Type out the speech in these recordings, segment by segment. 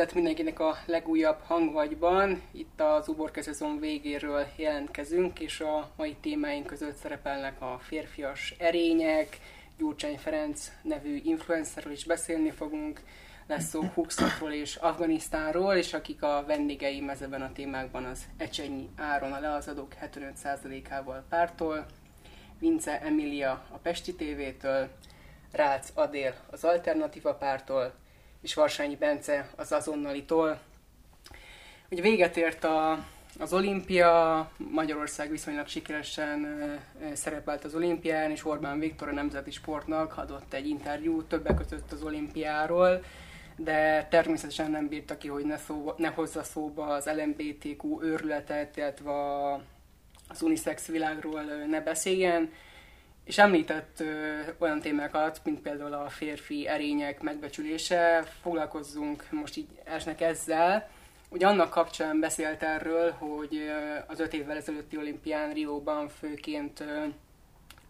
Üdvözlet mindenkinek a legújabb hangvagyban. Itt az uborka szezon végéről jelentkezünk, és a mai témáink között szerepelnek a férfias erények, Gyurcsány Ferenc nevű influencerről is beszélni fogunk, lesz szó Huxatról és Afganisztánról, és akik a vendégeim ezeben a témákban az Ecsenyi Áron a leazadók 75%-ával pártól, Vince Emilia a Pesti TV-től, Rácz Adél az Alternatíva pártól, és Varsányi Bence az azonnalitól. Ugye véget ért a, az olimpia, Magyarország viszonylag sikeresen szerepelt az olimpián, és Orbán Viktor a Nemzeti Sportnak adott egy interjút többek között az olimpiáról, de természetesen nem bírta ki, hogy ne, szó, ne hozza szóba az LMBTQ őrületet, illetve az unisex világról ne beszéljen és említett ö, olyan témákat, mint például a férfi erények megbecsülése, foglalkozzunk most így esnek ezzel. Ugye annak kapcsán beszélt erről, hogy ö, az öt évvel ezelőtti olimpián Rióban főként ö,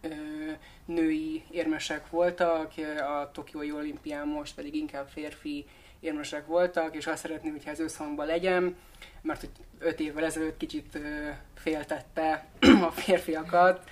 ö, női érmesek voltak, a Tokiói olimpián most pedig inkább férfi érmesek voltak, és azt szeretném, hogyha ez összhangban legyen, mert hogy öt évvel ezelőtt kicsit féltette a férfiakat,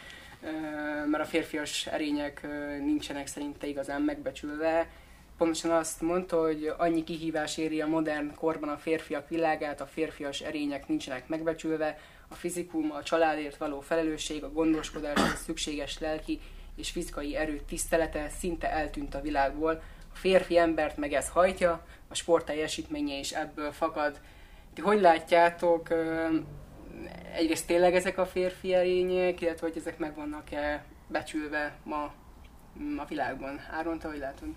mert a férfias erények nincsenek szerinte igazán megbecsülve. Pontosan azt mondta, hogy annyi kihívás éri a modern korban a férfiak világát, a férfias erények nincsenek megbecsülve, a fizikum, a családért való felelősség, a gondoskodás, a szükséges lelki és fizikai erő tisztelete szinte eltűnt a világból. A férfi embert meg ez hajtja, a sport teljesítménye is ebből fakad. Ti hogy látjátok, egyrészt tényleg ezek a férfi erények, illetve hogy ezek meg vannak-e becsülve ma a világban. Áron, te hogy látod?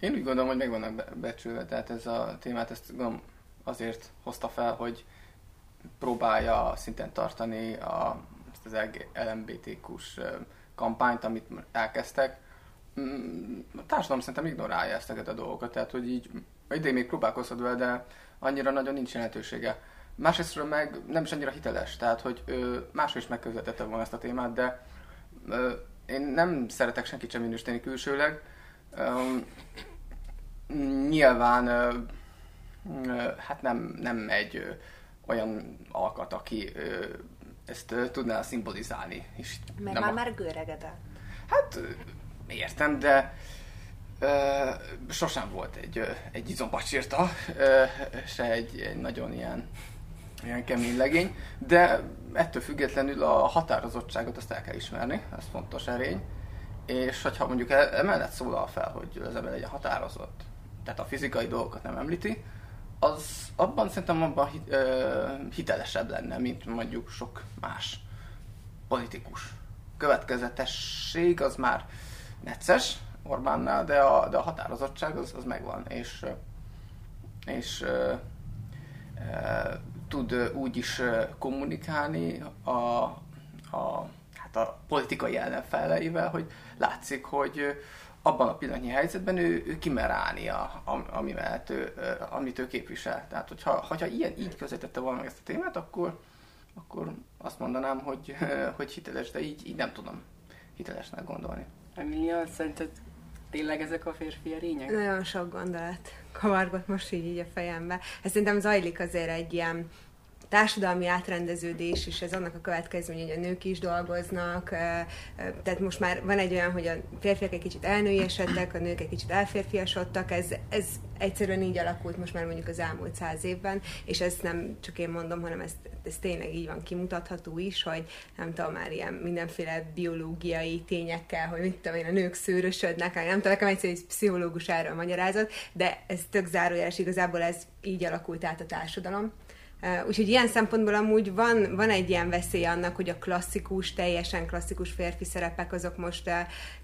Én úgy gondolom, hogy meg vannak becsülve, tehát ez a témát ezt gondolom azért hozta fel, hogy próbálja szinten tartani a, ezt az LMBTQ-s kampányt, amit elkezdtek. Mm, a társadalom szerintem ignorálja ezeket a dolgokat, tehát hogy így idén még próbálkozhat vele, de annyira nagyon nincs lehetősége Másrésztről meg nem is annyira hiteles, tehát hogy ö, máshol is megközelítette volna ezt a témát, de ö, én nem szeretek senkit sem minősíteni külsőleg. Ö, nyilván ö, ö, hát nem, nem egy ö, olyan alkat, aki ö, ezt ö, tudná szimbolizálni. És Mert nem már, a... már göregedett. Hát értem, de ö, sosem volt egy, ö, egy izompacsírta, ö, se egy, egy nagyon ilyen ilyen kemény legény, de ettől függetlenül a határozottságot azt el kell ismerni, ez fontos erény, és hogyha mondjuk e- emellett szólal fel, hogy az ember legyen határozott, tehát a fizikai dolgokat nem említi, az abban szerintem abban hitelesebb lenne, mint mondjuk sok más politikus. Következetesség az már necces Orbánnál, de a, de a határozottság az, az megvan, és, és tud úgy is kommunikálni a, a, hát a politikai ellenfeleivel, hogy látszik, hogy abban a pillanatnyi helyzetben ő, ő kimer állni, a, ami mellett ő, amit ő képvisel. Tehát, hogyha, hogyha ilyen így közvetette volna meg ezt a témát, akkor, akkor azt mondanám, hogy, hogy hiteles, de így, így nem tudom hitelesnek gondolni. Emilia, szerinted tényleg ezek a férfi erények? Nagyon sok gondolat kavargott most így, így a fejembe. Ez szerintem zajlik azért egy ilyen társadalmi átrendeződés, és ez annak a következmény, hogy a nők is dolgoznak, tehát most már van egy olyan, hogy a férfiak egy kicsit elnőjesedtek, a nők egy kicsit elférfiasodtak, ez, ez egyszerűen így alakult most már mondjuk az elmúlt száz évben, és ezt nem csak én mondom, hanem ez, ez tényleg így van kimutatható is, hogy nem tudom, már ilyen mindenféle biológiai tényekkel, hogy mit tudom én, a nők szőrösödnek, nem tudom, nekem egyszer egy pszichológus erről magyarázott, de ez tök zárójeles, igazából ez így alakult át a társadalom. Úgyhogy ilyen szempontból amúgy van, van egy ilyen veszély annak, hogy a klasszikus, teljesen klasszikus férfi szerepek azok most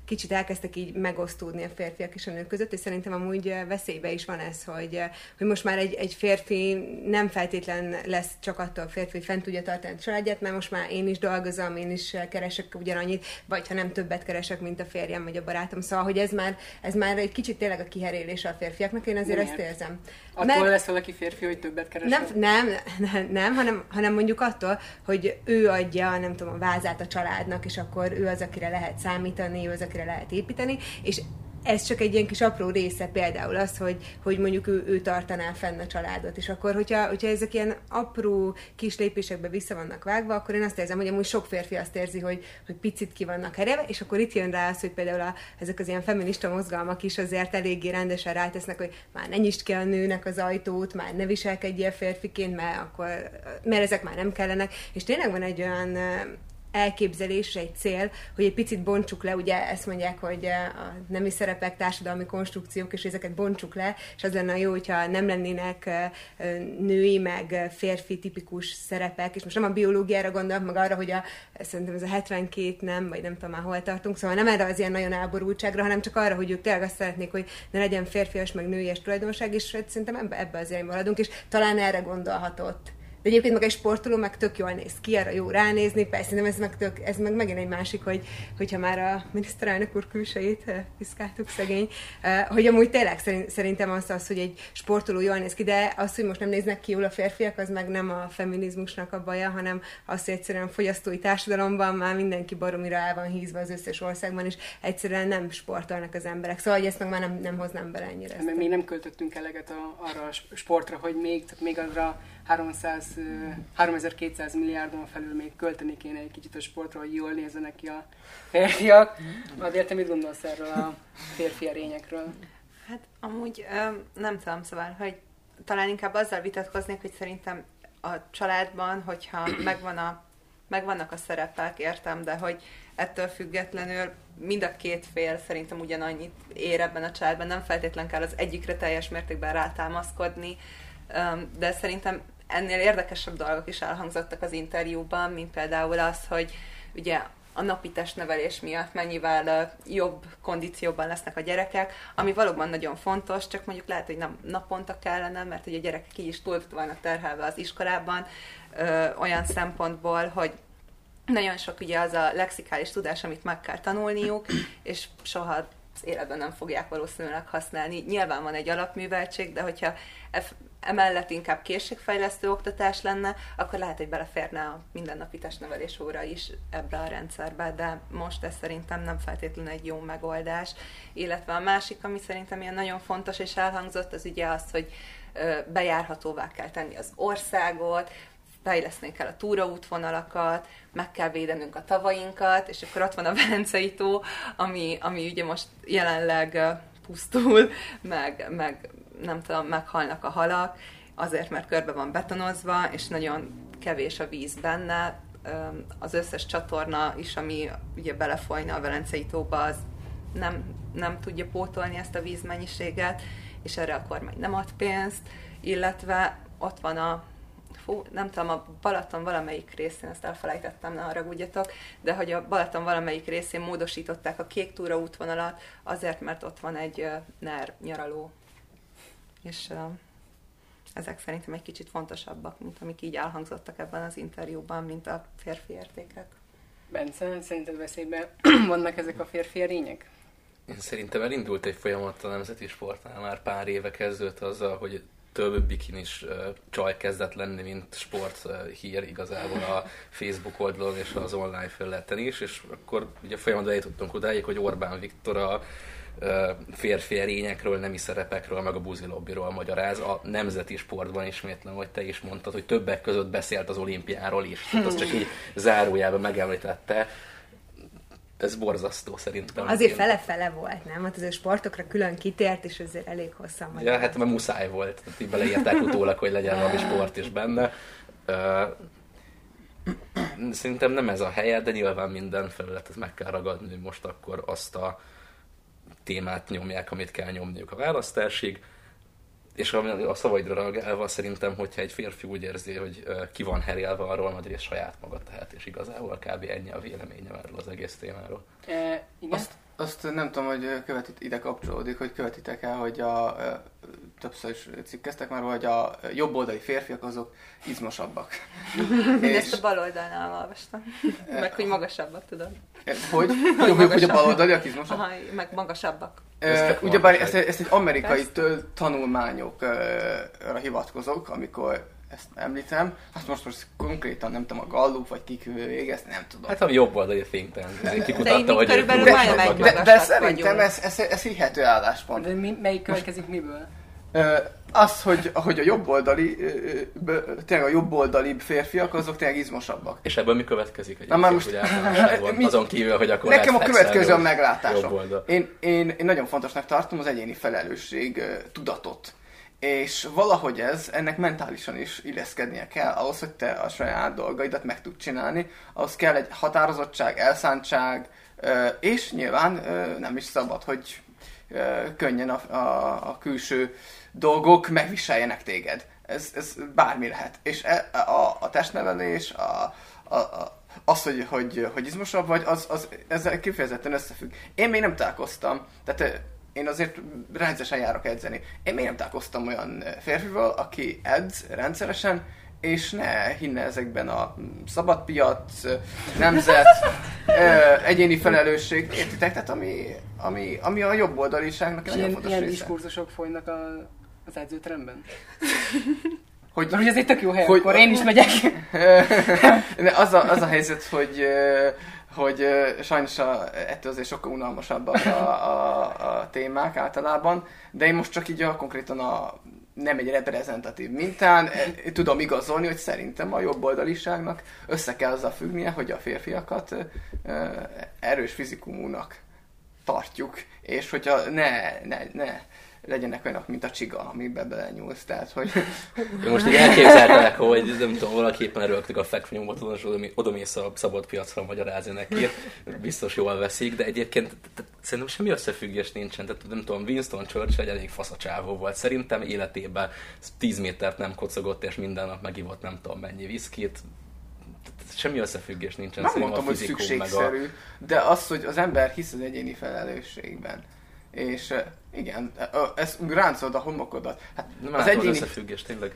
kicsit elkezdtek így megosztódni a férfiak és a nők között, és szerintem amúgy veszélybe is van ez, hogy, hogy most már egy, egy férfi nem feltétlen lesz csak attól a férfi, hogy fent tudja tartani a családját, mert most már én is dolgozom, én is keresek ugyanannyit, vagy ha nem többet keresek, mint a férjem vagy a barátom. Szóval, hogy ez már, ez már egy kicsit tényleg a kiherélés a férfiaknak, én azért Miért? ezt érzem. Attól mert... lesz valaki férfi, hogy többet keres? Nem, nem, nem, nem hanem, hanem mondjuk attól, hogy ő adja, nem tudom, a vázát a családnak, és akkor ő az, akire lehet számítani, ő az, akire lehet építeni, és ez csak egy ilyen kis apró része például az, hogy, hogy mondjuk ő, ő tartaná fenn a családot. És akkor, hogyha, hogyha ezek ilyen apró kis lépésekbe vissza vannak vágva, akkor én azt érzem, hogy amúgy sok férfi azt érzi, hogy, hogy picit ki vannak hereve, és akkor itt jön rá az, hogy például a, ezek az ilyen feminista mozgalmak is azért eléggé rendesen rátesznek, hogy már ne nyisd ki a nőnek az ajtót, már ne viselkedjél férfiként, mert akkor, mert ezek már nem kellenek. És tényleg van egy olyan elképzelés, egy cél, hogy egy picit bontsuk le, ugye ezt mondják, hogy eh, a nemi szerepek, társadalmi konstrukciók, és ezeket bontsuk le, és az lenne jó, hogyha nem lennének eh, eh, női, meg férfi tipikus szerepek, és most nem a biológiára gondolok, meg arra, hogy a, szerintem ez a 72 nem, vagy nem tudom már hol tartunk, szóval nem erre az ilyen nagyon áborultságra, hanem csak arra, hogy ők tényleg azt szeretnék, hogy ne legyen férfias, meg nőies tulajdonság, és szerintem ebbe, ebbe az irányba haladunk, és talán erre gondolhatott de egyébként meg egy sportoló meg tök jól néz ki, arra jó ránézni, persze nem ez meg, tök, ez meg megint egy másik, hogy, hogyha már a miniszterelnök úr külsejét eh, piszkáltuk szegény, eh, hogy amúgy tényleg szerintem az az, hogy egy sportoló jól néz ki, de az, hogy most nem néznek ki jól a férfiak, az meg nem a feminizmusnak a baja, hanem az, hogy egyszerűen a fogyasztói társadalomban már mindenki baromira el van hízva az összes országban, és egyszerűen nem sportolnak az emberek. Szóval, hogy ezt meg már nem, nem hoznám bele ennyire. Mert még nem költöttünk eleget a, arra a sportra, hogy még, tehát még arra 300, 3200 milliárdon felül még költeni kéne egy kicsit a sportra, hogy jól nézzenek ki a férfiak. Azért te mit gondolsz erről a férfi erényekről? Hát amúgy nem tudom, szóval, hogy talán inkább azzal vitatkoznék, hogy szerintem a családban, hogyha megvan a, megvannak a szerepek, értem, de hogy ettől függetlenül mind a két fél szerintem ugyanannyit ér ebben a családban, nem feltétlen kell az egyikre teljes mértékben rátámaszkodni, de szerintem ennél érdekesebb dolgok is elhangzottak az interjúban, mint például az, hogy ugye a napi testnevelés miatt mennyivel jobb kondícióban lesznek a gyerekek, ami valóban nagyon fontos, csak mondjuk lehet, hogy nem naponta kellene, mert ugye a gyerekek így is túl vannak terhelve az iskolában, ö, olyan szempontból, hogy nagyon sok ugye az a lexikális tudás, amit meg kell tanulniuk, és soha az életben nem fogják valószínűleg használni. Nyilván van egy alapműveltség, de hogyha emellett inkább készségfejlesztő oktatás lenne, akkor lehet, hogy beleférne a mindennapi testnevelés óra is ebbe a rendszerbe, de most ez szerintem nem feltétlenül egy jó megoldás. Illetve a másik, ami szerintem ilyen nagyon fontos és elhangzott, az ugye az, hogy bejárhatóvá kell tenni az országot, fejleszteni kell a túraútvonalakat, meg kell védenünk a tavainkat, és akkor ott van a Velencei tó, ami, ami ugye most jelenleg pusztul, meg, meg nem tudom, meghalnak a halak, azért, mert körbe van betonozva, és nagyon kevés a víz benne. Az összes csatorna is, ami ugye belefolyna a Velencei tóba, az nem, nem tudja pótolni ezt a vízmennyiséget, és erre a kormány nem ad pénzt, illetve ott van a fú, nem tudom, a Balaton valamelyik részén, ezt elfelejtettem, ne haragudjatok, de hogy a Balaton valamelyik részén módosították a kék túra útvonalat, azért, mert ott van egy uh, NER nyaraló és uh, ezek szerintem egy kicsit fontosabbak, mint amik így elhangzottak ebben az interjúban, mint a férfi értékek. Bence, szerinted veszélyben vannak ezek a férfi erények? Én szerintem elindult egy folyamat a nemzeti sportnál már pár éve kezdődött azzal, hogy több bikinis csaj kezdett lenni, mint sport hír igazából a Facebook oldalon és az online felületen is, és akkor ugye folyamatban eljutottunk odáig, hogy Orbán Viktor a férfi erényekről, nemi szerepekről, meg a buzi lobbyról magyaráz. A nemzeti sportban ismétlem, hogy te is mondtad, hogy többek között beszélt az olimpiáról is. Tehát azt csak így zárójában megemlítette. Ez borzasztó szerintem. Azért fele-fele volt, nem? Hát azért sportokra külön kitért, és azért elég hosszan magyar. Ja, hát mert muszáj volt. Tehát így beleírták utólag, hogy legyen valami sport is benne. Szerintem nem ez a helye, de nyilván minden felületet meg kell ragadni, hogy most akkor azt a témát nyomják, amit kell nyomniuk a választásig, és a, szavaidra reagálva szerintem, hogyha egy férfi úgy érzi, hogy ki van herélve arról, nagy rész saját maga tehet, és igazából kb. ennyi a véleményem erről az egész témáról. E, igen? Azt, azt nem tudom, hogy követit, ide kapcsolódik, hogy követitek el, hogy a, többször is cikkeztek már, hogy a jobboldali férfiak azok izmosabbak. Én ezt a bal oldalnál olvastam. meg hogy magasabbak, tudod. Hogy? Jobb, jobb hogy a bal oldaliak izmosabbak? Aha, meg magasabbak. Uh, ugyebár ezt, ezt egy amerikai tanulmányokra hivatkozok, amikor ezt említem. Hát most most konkrétan nem tudom, a Gallup vagy kik végezt, nem tudom. Hát a jobb oldali think tank kikutatta, hogy körülbelül magasabbak egy de, de magasak szerintem ez, ez, ez hihető álláspont. De mi, melyik következik miből? Az, hogy, hogy a jobboldali, ö, ö, tényleg a jobboldali férfiak, azok tényleg izmosabbak. És ebből mi következik Na már most- hogy? Mi- Azon kívül, hogy akkor Nekem a következő a jobb- meglátásom. jobb oldal. Én, én, én nagyon fontosnak tartom az egyéni felelősség tudatot. És valahogy ez, ennek mentálisan is illeszkednie kell, ahhoz, hogy te a saját dolgaidat meg tud csinálni, ahhoz kell egy határozottság, elszántság, és nyilván nem is szabad, hogy könnyen a, a, a külső dolgok megviseljenek téged. Ez, ez bármi lehet. És e, a, a testnevelés, a, a, a, az, hogy, hogy, hogy izmosabb vagy, az, az ezzel kifejezetten összefügg. Én még nem találkoztam, tehát én azért rendszeresen járok edzeni. Én még nem találkoztam olyan férfival, aki edz rendszeresen, és ne hinne ezekben a szabadpiac, nemzet, ö, egyéni felelősség, értitek? Tehát ami, ami, ami a jobb oldaliságnak egy És nagyon ilyen, fontos ilyen része. diskurzusok folynak a, az edzőteremben? Hogy, Mert ez egy tök jó hely, Hogy- akkor én is megyek. Az a, az a helyzet, hogy, hogy sajnos a, ettől azért sokkal unalmasabbak a, a, a témák általában, de én most csak így a, konkrétan a nem egy reprezentatív mintán eh, tudom igazolni, hogy szerintem a jobboldaliságnak össze kell azzal függnie, hogy a férfiakat erős fizikumúnak tartjuk, és hogyha ne, ne, ne legyenek olyanok, mint a csiga, amiben belenyúlsz, tehát hogy most így elképzeltelek, hogy nem tudom, valaki éppen erőltetik a fekvőnyomaton, és oda- odamész a szabad piacra magyarázni neki, biztos jól veszik, de egyébként szerintem semmi összefüggés nincsen, tehát nem tudom, Winston Churchill egy elég faszacsávó volt, szerintem életében 10 métert nem kocogott, és minden nap megivott nem tudom mennyi viszkit, semmi összefüggés nincsen Nem mondtam, a hogy meg a... szükségszerű, de az, hogy az ember hisz az egyéni felelősségben. És igen, ez ráncolod a homokodat. Hát Nem az egyéni... összefüggés, tényleg.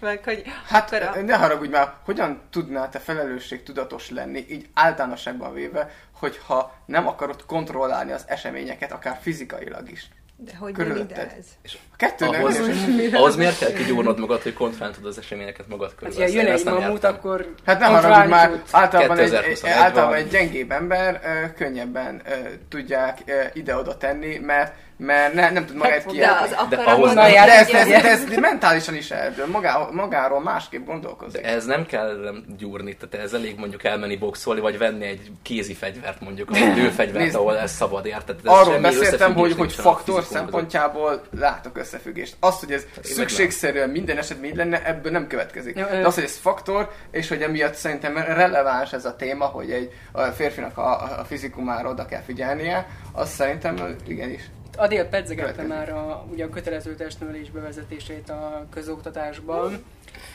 Meg, hogy Hát a- ne haragudj már, hogyan tudnál te felelősség tudatos lenni, így általánosságban véve, hogyha nem akarod kontrollálni az eseményeket, akár fizikailag is. De hogy jön ide Körülötted. ez? A kettő nem Ahhoz, ugyanaz. ahhoz miért kell kigyúrnod magad, hogy kontrollálni tudod az eseményeket magad Hát, körül? ha jön Ezt egy nem mamut, akkor Hát nem haragudj már, általában egy, 2021 általában egy gyengébb ember ö, könnyebben ö, tudják ö, ide-oda tenni, mert, mert ne, nem tud magát Hát, de az De ahhoz nem- De ez, ez- ez, ez, ez mentálisan is eldől, magá, magáról másképp gondolkozik. De ez nem kell gyúrni, tehát ez elég mondjuk elmenni boxolni, vagy venni egy kézi fegyvert mondjuk, vagy egy lőfegyvert, Nézd. ahol ez szabad, érted? Ez Arról beszéltem, hogy, hogy faktor szempontjából látok összefüggést. Az, hogy ez meg szükségszerűen minden esetben így lenne, ebből nem következik. De az, hogy ez faktor, és hogy emiatt szerintem releváns ez a téma, hogy egy a férfinak a, a fizikumára oda kell figyelnie, az szerintem igenis. Adél pedzegette már a, ugye a kötelező testnövelés bevezetését a közoktatásban,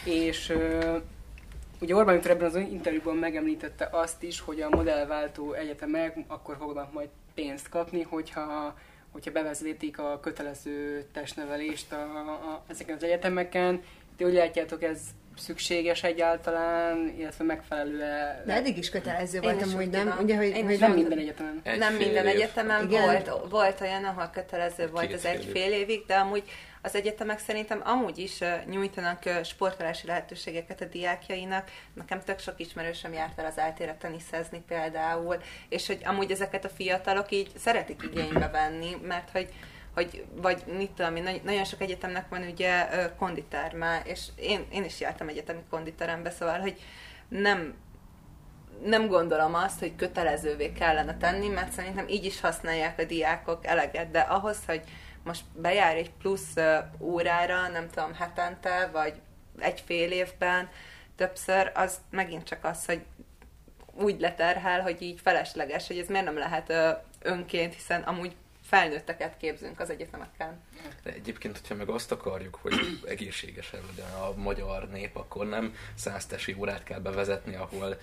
és ugye Orbán Viktor ebben az interjúban megemlítette azt is, hogy a modellváltó egyetemek akkor fognak majd pénzt kapni, hogyha, hogyha bevezetik a kötelező testnevelést a, a, ezeken az egyetemeken. Ti hogy látjátok, ez szükséges egyáltalán, illetve megfelelő-e? De eddig is kötelező Én volt amúgy, úgy nem? Ugye, hogy, Én hogy nem minden egyetemen. Egy nem fél minden év. egyetemen Igen. volt, volt olyan, ahol kötelező volt Két az fél egy év. fél évig, de amúgy az egyetemek szerintem amúgy is nyújtanak sportolási lehetőségeket a diákjainak. Nekem tök sok ismerősöm járt el az eltére teniszezni például, és hogy amúgy ezeket a fiatalok így szeretik igénybe venni, mert hogy hogy, vagy mit tudom én, nagy- nagyon sok egyetemnek van ugye ö, konditerme, és én, én is jártam egyetemi konditerembe, szóval, hogy nem nem gondolom azt, hogy kötelezővé kellene tenni, mert szerintem így is használják a diákok eleget, de ahhoz, hogy most bejár egy plusz órára, nem tudom, hetente, vagy egy fél évben többször, az megint csak az, hogy úgy leterhel, hogy így felesleges, hogy ez miért nem lehet önként, hiszen amúgy felnőtteket képzünk az egyetemeken. De egyébként, hogyha meg azt akarjuk, hogy egészségesebb legyen a magyar nép, akkor nem száztesi órát kell bevezetni, ahol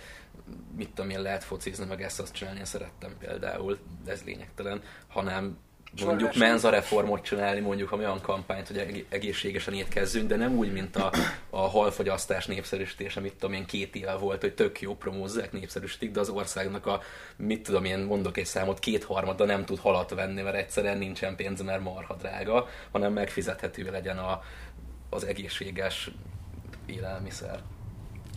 mit tudom én, lehet focizni, meg ezt azt csinálni, szerettem például, ez lényegtelen, hanem mondjuk Sorverseny. menza reformot csinálni, mondjuk ami olyan kampányt, hogy eg- egészségesen étkezzünk, de nem úgy, mint a, a halfogyasztás népszerűsítése, mit tudom én, két éve volt, hogy tök jó promózzák, népszerűsítik, de az országnak a, mit tudom én, mondok egy számot, kétharmada nem tud halat venni, mert egyszerűen nincsen pénz, mert marha drága, hanem megfizethető legyen a, az egészséges élelmiszer.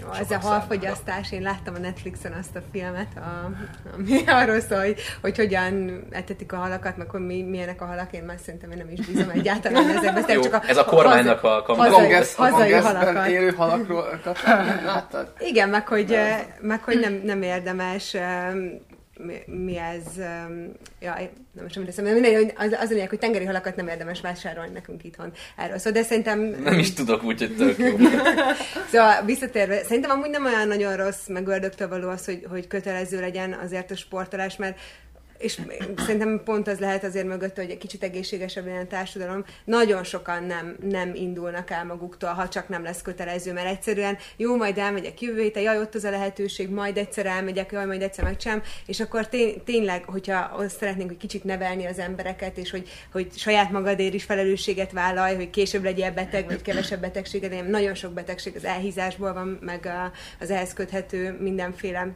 Jó, ez a halfogyasztás, én láttam a Netflixen azt a filmet, a, ami arról szól, hogy, hogy hogyan etetik a halakat, meg hogy mi, milyenek a halak, én már szerintem én nem is bízom egyáltalán ezekbe. Jó, csak a, ez a kormánynak a hazai- kampánya. hazai, halakat. élő halakról láttad? Igen, meg hogy, eh, meg, hogy nem, nem érdemes em, mi, mi ez, um, jaj, nem most nem teszem, de mindegy, hogy az, az a lényeg, hogy tengeri halakat nem érdemes vásárolni nekünk itthon erről. Szóval, de szerintem... Nem is tudok, úgyhogy tök jó. Szóval visszatérve, szerintem amúgy nem olyan nagyon rossz, meg ördögtől való az, hogy, hogy kötelező legyen azért a sportolás, mert és szerintem pont az lehet azért mögött, hogy egy kicsit egészségesebb legyen a társadalom. Nagyon sokan nem, nem indulnak el maguktól, ha csak nem lesz kötelező, mert egyszerűen jó, majd elmegyek jövő héten, jaj, ott az a lehetőség, majd egyszer elmegyek, jaj, majd egyszer megcsinálom, és akkor té- tényleg, hogyha azt szeretnénk, hogy kicsit nevelni az embereket, és hogy, hogy saját magadért is felelősséget vállalj, hogy később legyél beteg, vagy kevesebb betegséged, nagyon sok betegség az elhízásból van, meg az ehhez köthető mindenféle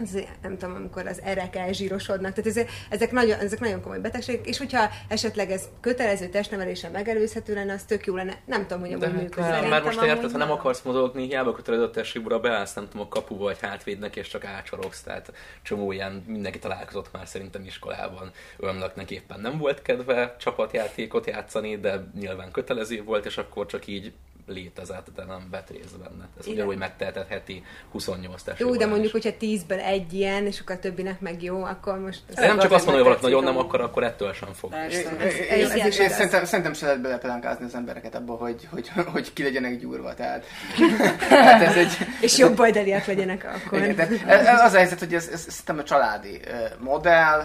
az, nem tudom, amikor az erek elzsírosodnak, tehát ezek, ezek, nagyon, ezek nagyon komoly betegségek, és hogyha esetleg ez kötelező testnevelésen megelőzhető lenne, az tök jó lenne. Nem tudom, hogy amúgy hát működik. mert Szerintem most érted, ha nem akarsz mozogni, hiába kötelező tességúra beállsz, nem tudom, a kapuba vagy hátvédnek, és csak ácsorogsz, tehát csomó ilyen, mindenki találkozott már szerintem iskolában, olyannak éppen nem volt kedve csapatjátékot játszani, de nyilván kötelező volt, és akkor csak így létezett, de nem vett részt benne. Ez Igen. ugyanúgy megteheted heti 28 testi Jó, de mondjuk, hogyha tízből egy ilyen, és akkor a többinek meg jó, akkor most... De nem csak azt mondom, hogy valaki nagyon nem akar, akkor ettől sem fog. Ez igaz. szerintem, szerintem se lehet belepelánkázni az embereket abba, hogy, hogy, hogy ki legyenek gyúrva. Tehát, hát ez egy, És jobb oldaliak legyenek akkor. igen, tehát ez, ez az a helyzet, hogy ez, ez szerintem a családi modell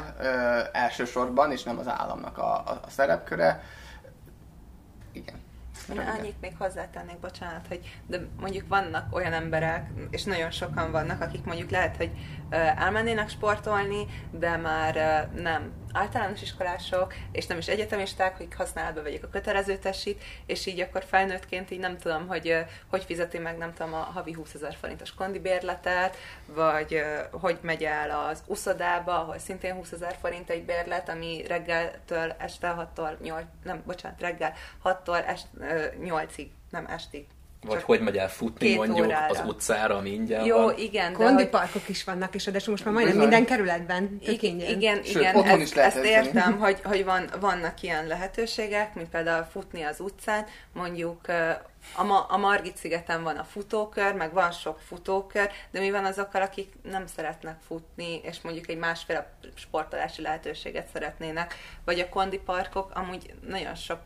elsősorban, és nem az államnak a, a, a szerepköre. Igen. Én annyit még hozzátennék, bocsánat, hogy de mondjuk vannak olyan emberek, és nagyon sokan vannak, akik mondjuk lehet, hogy elmennének sportolni, de már nem általános iskolások, és nem is egyetemisták, hogy használatba vegyék a kötelező testit, és így akkor felnőttként így nem tudom, hogy hogy fizeti meg, nem tudom, a havi 20 ezer forintos kondibérletet, vagy hogy megy el az uszodába, ahol szintén 20 ezer forint egy bérlet, ami reggeltől este 6-tól 8, nem, bocsánat, reggel 6-tól est, ö, 8-ig, nem estig. Vagy Csak hogy megy el futni mondjuk órára. az utcára, ami ingyen Jó, van. igen, de Kondi hogy, parkok is vannak, és ráadásul most már majdnem Bizony. minden kerületben. Tök I- ingyen. igen, Sőt, igen, otthon ezt, is lehet ezt értem, hogy, hogy van, vannak ilyen lehetőségek, mint például futni az utcán, mondjuk a, Ma, a Margit szigeten van a futókör, meg van sok futókör, de mi van azokkal, akik nem szeretnek futni, és mondjuk egy másféle sportolási lehetőséget szeretnének, vagy a kondi parkok amúgy nagyon sok,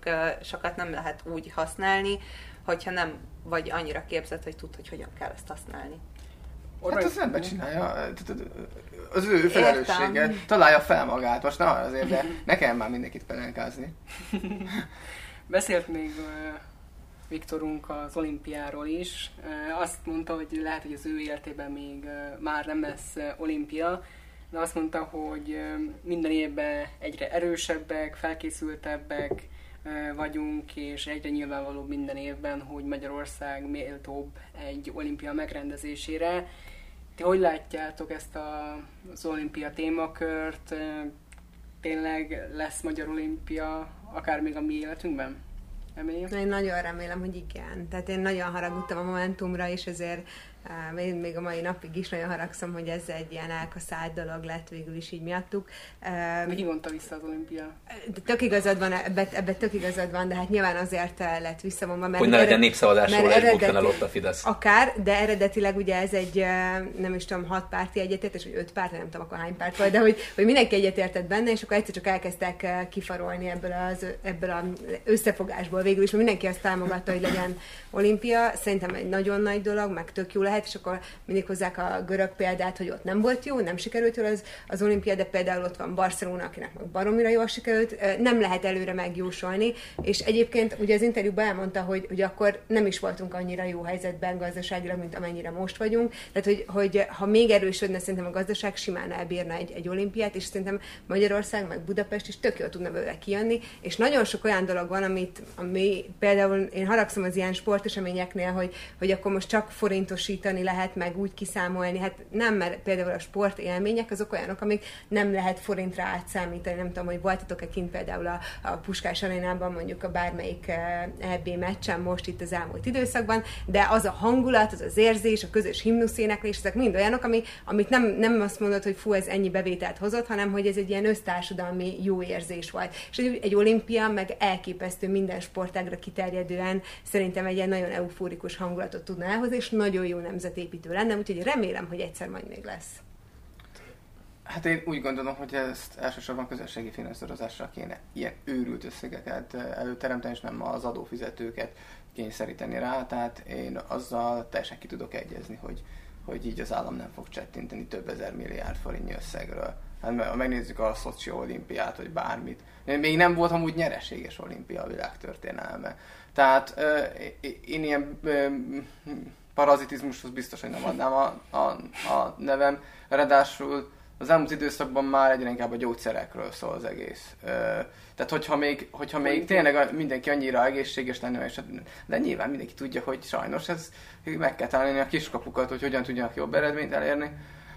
sokat nem lehet úgy használni, hogyha nem vagy annyira képzett, hogy tud, hogy hogyan kell ezt használni. Hát az ember csinálja, az ő felelőssége, találja fel magát, most na azért, de ne kell már mindenkit pelenkázni. Beszélt még Viktorunk az olimpiáról is. Azt mondta, hogy lehet, hogy az ő életében még már nem lesz olimpia, de azt mondta, hogy minden évben egyre erősebbek, felkészültebbek vagyunk, és egyre nyilvánvalóbb minden évben, hogy Magyarország méltóbb egy olimpia megrendezésére. Ti hogy látjátok ezt a, az olimpia témakört? Tényleg lesz Magyar Olimpia akár még a mi életünkben? Emilia? Én nagyon remélem, hogy igen. Tehát én nagyon haragudtam a Momentumra, és ezért én még a mai napig is nagyon haragszom, hogy ez egy ilyen elkaszált dolog lett végül is így miattuk. Uh, Ki vonta vissza az olimpia? tök igazad van, ebbe, ebbe tök igazad van, de hát nyilván azért lett visszavonva, mert... Hogy ne legyen népszavazásról, és bukjon el ott a Fidesz. Akár, de eredetileg ugye ez egy, nem is tudom, hat párti egyetértés, vagy öt párt, nem tudom akkor hány párt volt, de hogy, hogy mindenki egyetértett benne, és akkor egyszer csak elkezdtek kifarolni ebből az ebből az összefogásból végül is, mert mindenki azt támogatta, hogy legyen olimpia. Szerintem egy nagyon nagy dolog, meg tök jó lehet, és akkor mindig hozzák a görög példát, hogy ott nem volt jó, nem sikerült jól az, az olimpia, de például ott van Barcelona, akinek meg baromira jól sikerült, nem lehet előre megjósolni, és egyébként ugye az interjúban elmondta, hogy, hogy akkor nem is voltunk annyira jó helyzetben gazdaságilag, mint amennyire most vagyunk, tehát hogy, hogy ha még erősödne, szerintem a gazdaság simán elbírna egy, egy olimpiát, és szerintem Magyarország, meg Budapest is tök jól tudna belőle kijönni, és nagyon sok olyan dolog van, amit, ami például én haragszom az ilyen sporteseményeknél, hogy, hogy akkor most csak biztosítani lehet, meg úgy kiszámolni. Hát nem, mert például a sport élmények azok olyanok, amik nem lehet forintra átszámítani. Nem tudom, hogy voltatok-e kint például a, a Puskás arénában, mondjuk a bármelyik EB meccsen most itt az elmúlt időszakban, de az a hangulat, az az érzés, a közös himnuszéneklés, ezek mind olyanok, ami, amit nem, nem azt mondod, hogy fú, ez ennyi bevételt hozott, hanem hogy ez egy ilyen össztársadalmi jó érzés volt. És egy, egy olimpia meg elképesztő minden sportágra kiterjedően szerintem egy ilyen nagyon eufórikus hangulatot tudna elhozni, és nagyon jó nemzetépítő lenne, úgyhogy remélem, hogy egyszer majd még lesz. Hát én úgy gondolom, hogy ezt elsősorban közösségi finanszírozással kéne ilyen őrült összegeket előteremteni, és nem az adófizetőket kényszeríteni rá, tehát én azzal teljesen ki tudok egyezni, hogy, hogy így az állam nem fog csettinteni több ezer milliárd forintnyi összegről. Hát ha megnézzük a Szocsi olimpiát, vagy bármit, még nem volt amúgy nyereséges olimpia a világtörténelme. Tehát én ilyen parazitizmushoz biztos, hogy nem adnám a, a, a nevem. Ráadásul az elmúlt időszakban már egyre inkább a gyógyszerekről szól az egész. Tehát hogyha még, hogyha még tényleg mindenki annyira egészséges lenne, és, de nyilván mindenki tudja, hogy sajnos ez meg kell találni a kiskapukat, hogy hogyan tudjanak jobb eredményt elérni.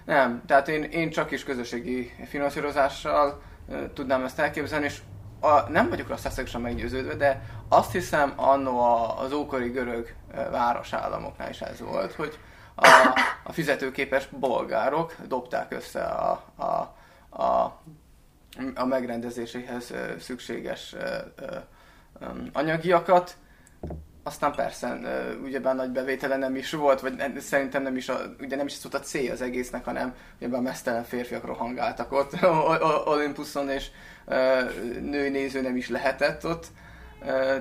Nem, tehát én, én csak is közösségi finanszírozással tudnám ezt elképzelni, és a, nem vagyok rá szeszegesen meggyőződve, de azt hiszem annó az ókori görög városállamoknál is ez volt, hogy a, a fizetőképes bolgárok dobták össze a, a, a, a megrendezéséhez szükséges anyagiakat, aztán persze, ugyebár nagy bevétele nem is volt, vagy szerintem nem is, a, ugye nem is volt a cél az egésznek, hanem ugyebár mesztelen férfiak rohangáltak ott Olympuson, és női néző nem is lehetett ott,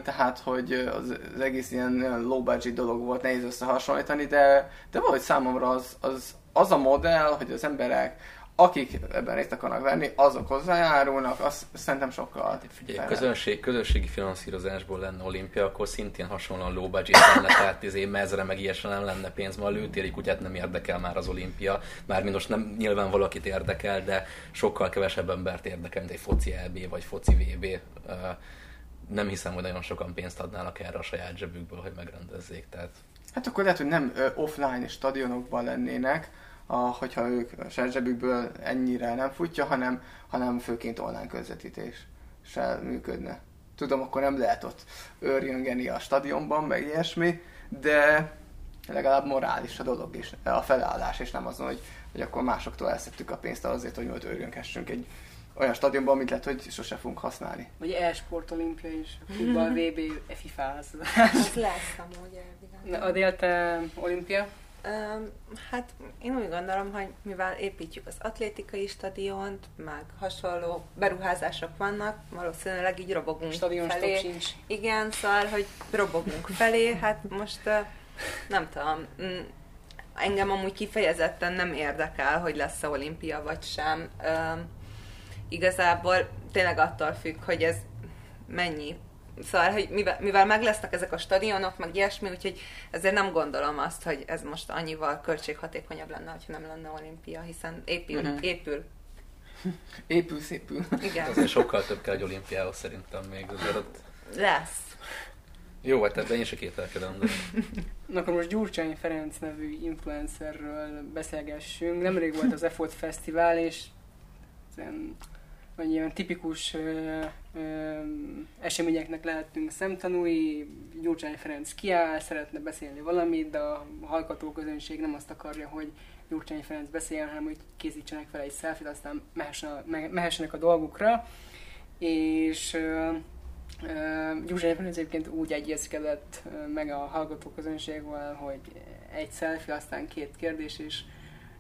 tehát hogy az, az egész ilyen low budget dolog volt, nehéz összehasonlítani, de, de valahogy számomra az, az, az a modell, hogy az emberek akik ebben részt akarnak venni, azok hozzájárulnak, az szerintem sokkal... Hát figyelj, közönség, közösségi finanszírozásból lenne olimpia, akkor szintén hasonlóan low budget lenne, tehát izé mezre meg ilyesre nem lenne pénz, ma a lőtéri kutyát nem érdekel már az olimpia, mármint most nem nyilván valakit érdekel, de sokkal kevesebb embert érdekel, mint egy foci EB vagy foci VB. Nem hiszem, hogy nagyon sokan pénzt adnának erre a saját zsebükből, hogy megrendezzék. Tehát... Hát akkor lehet, hogy nem offline stadionokban lennének, a, hogyha ők a zsebükből ennyire nem futja, hanem, hanem főként online közvetítéssel működne. Tudom, akkor nem lehet ott őrjöngeni a stadionban, meg ilyesmi, de legalább morális a dolog is, a felállás, és nem azon, hogy, hogy akkor másoktól elszettük a pénzt azért, hogy ott őrjönghessünk egy olyan stadionban, amit lehet, hogy sose fogunk használni. Vagy e-sport olimpia is, futball, VB, FIFA. Ez lesz amúgy elvileg. A délte olimpia? Hát én úgy gondolom, hogy mivel építjük az atlétikai stadiont, meg hasonló beruházások vannak, valószínűleg így robogunk Stadion felé. sincs. Igen, szóval, hogy robogunk felé, hát most nem tudom, mm, engem amúgy kifejezetten nem érdekel, hogy lesz-e olimpia vagy sem. Igazából tényleg attól függ, hogy ez mennyi Szóval, hogy mivel, mivel meg lesznek ezek a stadionok, meg ilyesmi, úgyhogy ezért nem gondolom azt, hogy ez most annyival költséghatékonyabb lenne, ha nem lenne olimpia, hiszen épül, uh-huh. épül. Épül, szépül. Igen. Azért sokkal több kell egy olimpiához szerintem még azért ott... Lesz. Jó, hát ebben én se kételkedem, de... Na akkor most Gyurcsány Ferenc nevű influencerről beszélgessünk. Nemrég volt az EFOT Fesztivál, és vagy ilyen tipikus ö, ö, eseményeknek lehetünk szemtanúi. Gyurcsány Ferenc kiáll, szeretne beszélni valamit, de a hallgató közönség nem azt akarja, hogy Gyurcsány Ferenc beszéljen, hanem hogy készítsenek fel egy selfie aztán mehessen, mehessenek a dolgukra. És ö, Gyurcsány Ferenc egyébként úgy egyezkedett meg a hallgató közönségvel, hogy egy selfie, aztán két kérdés, és,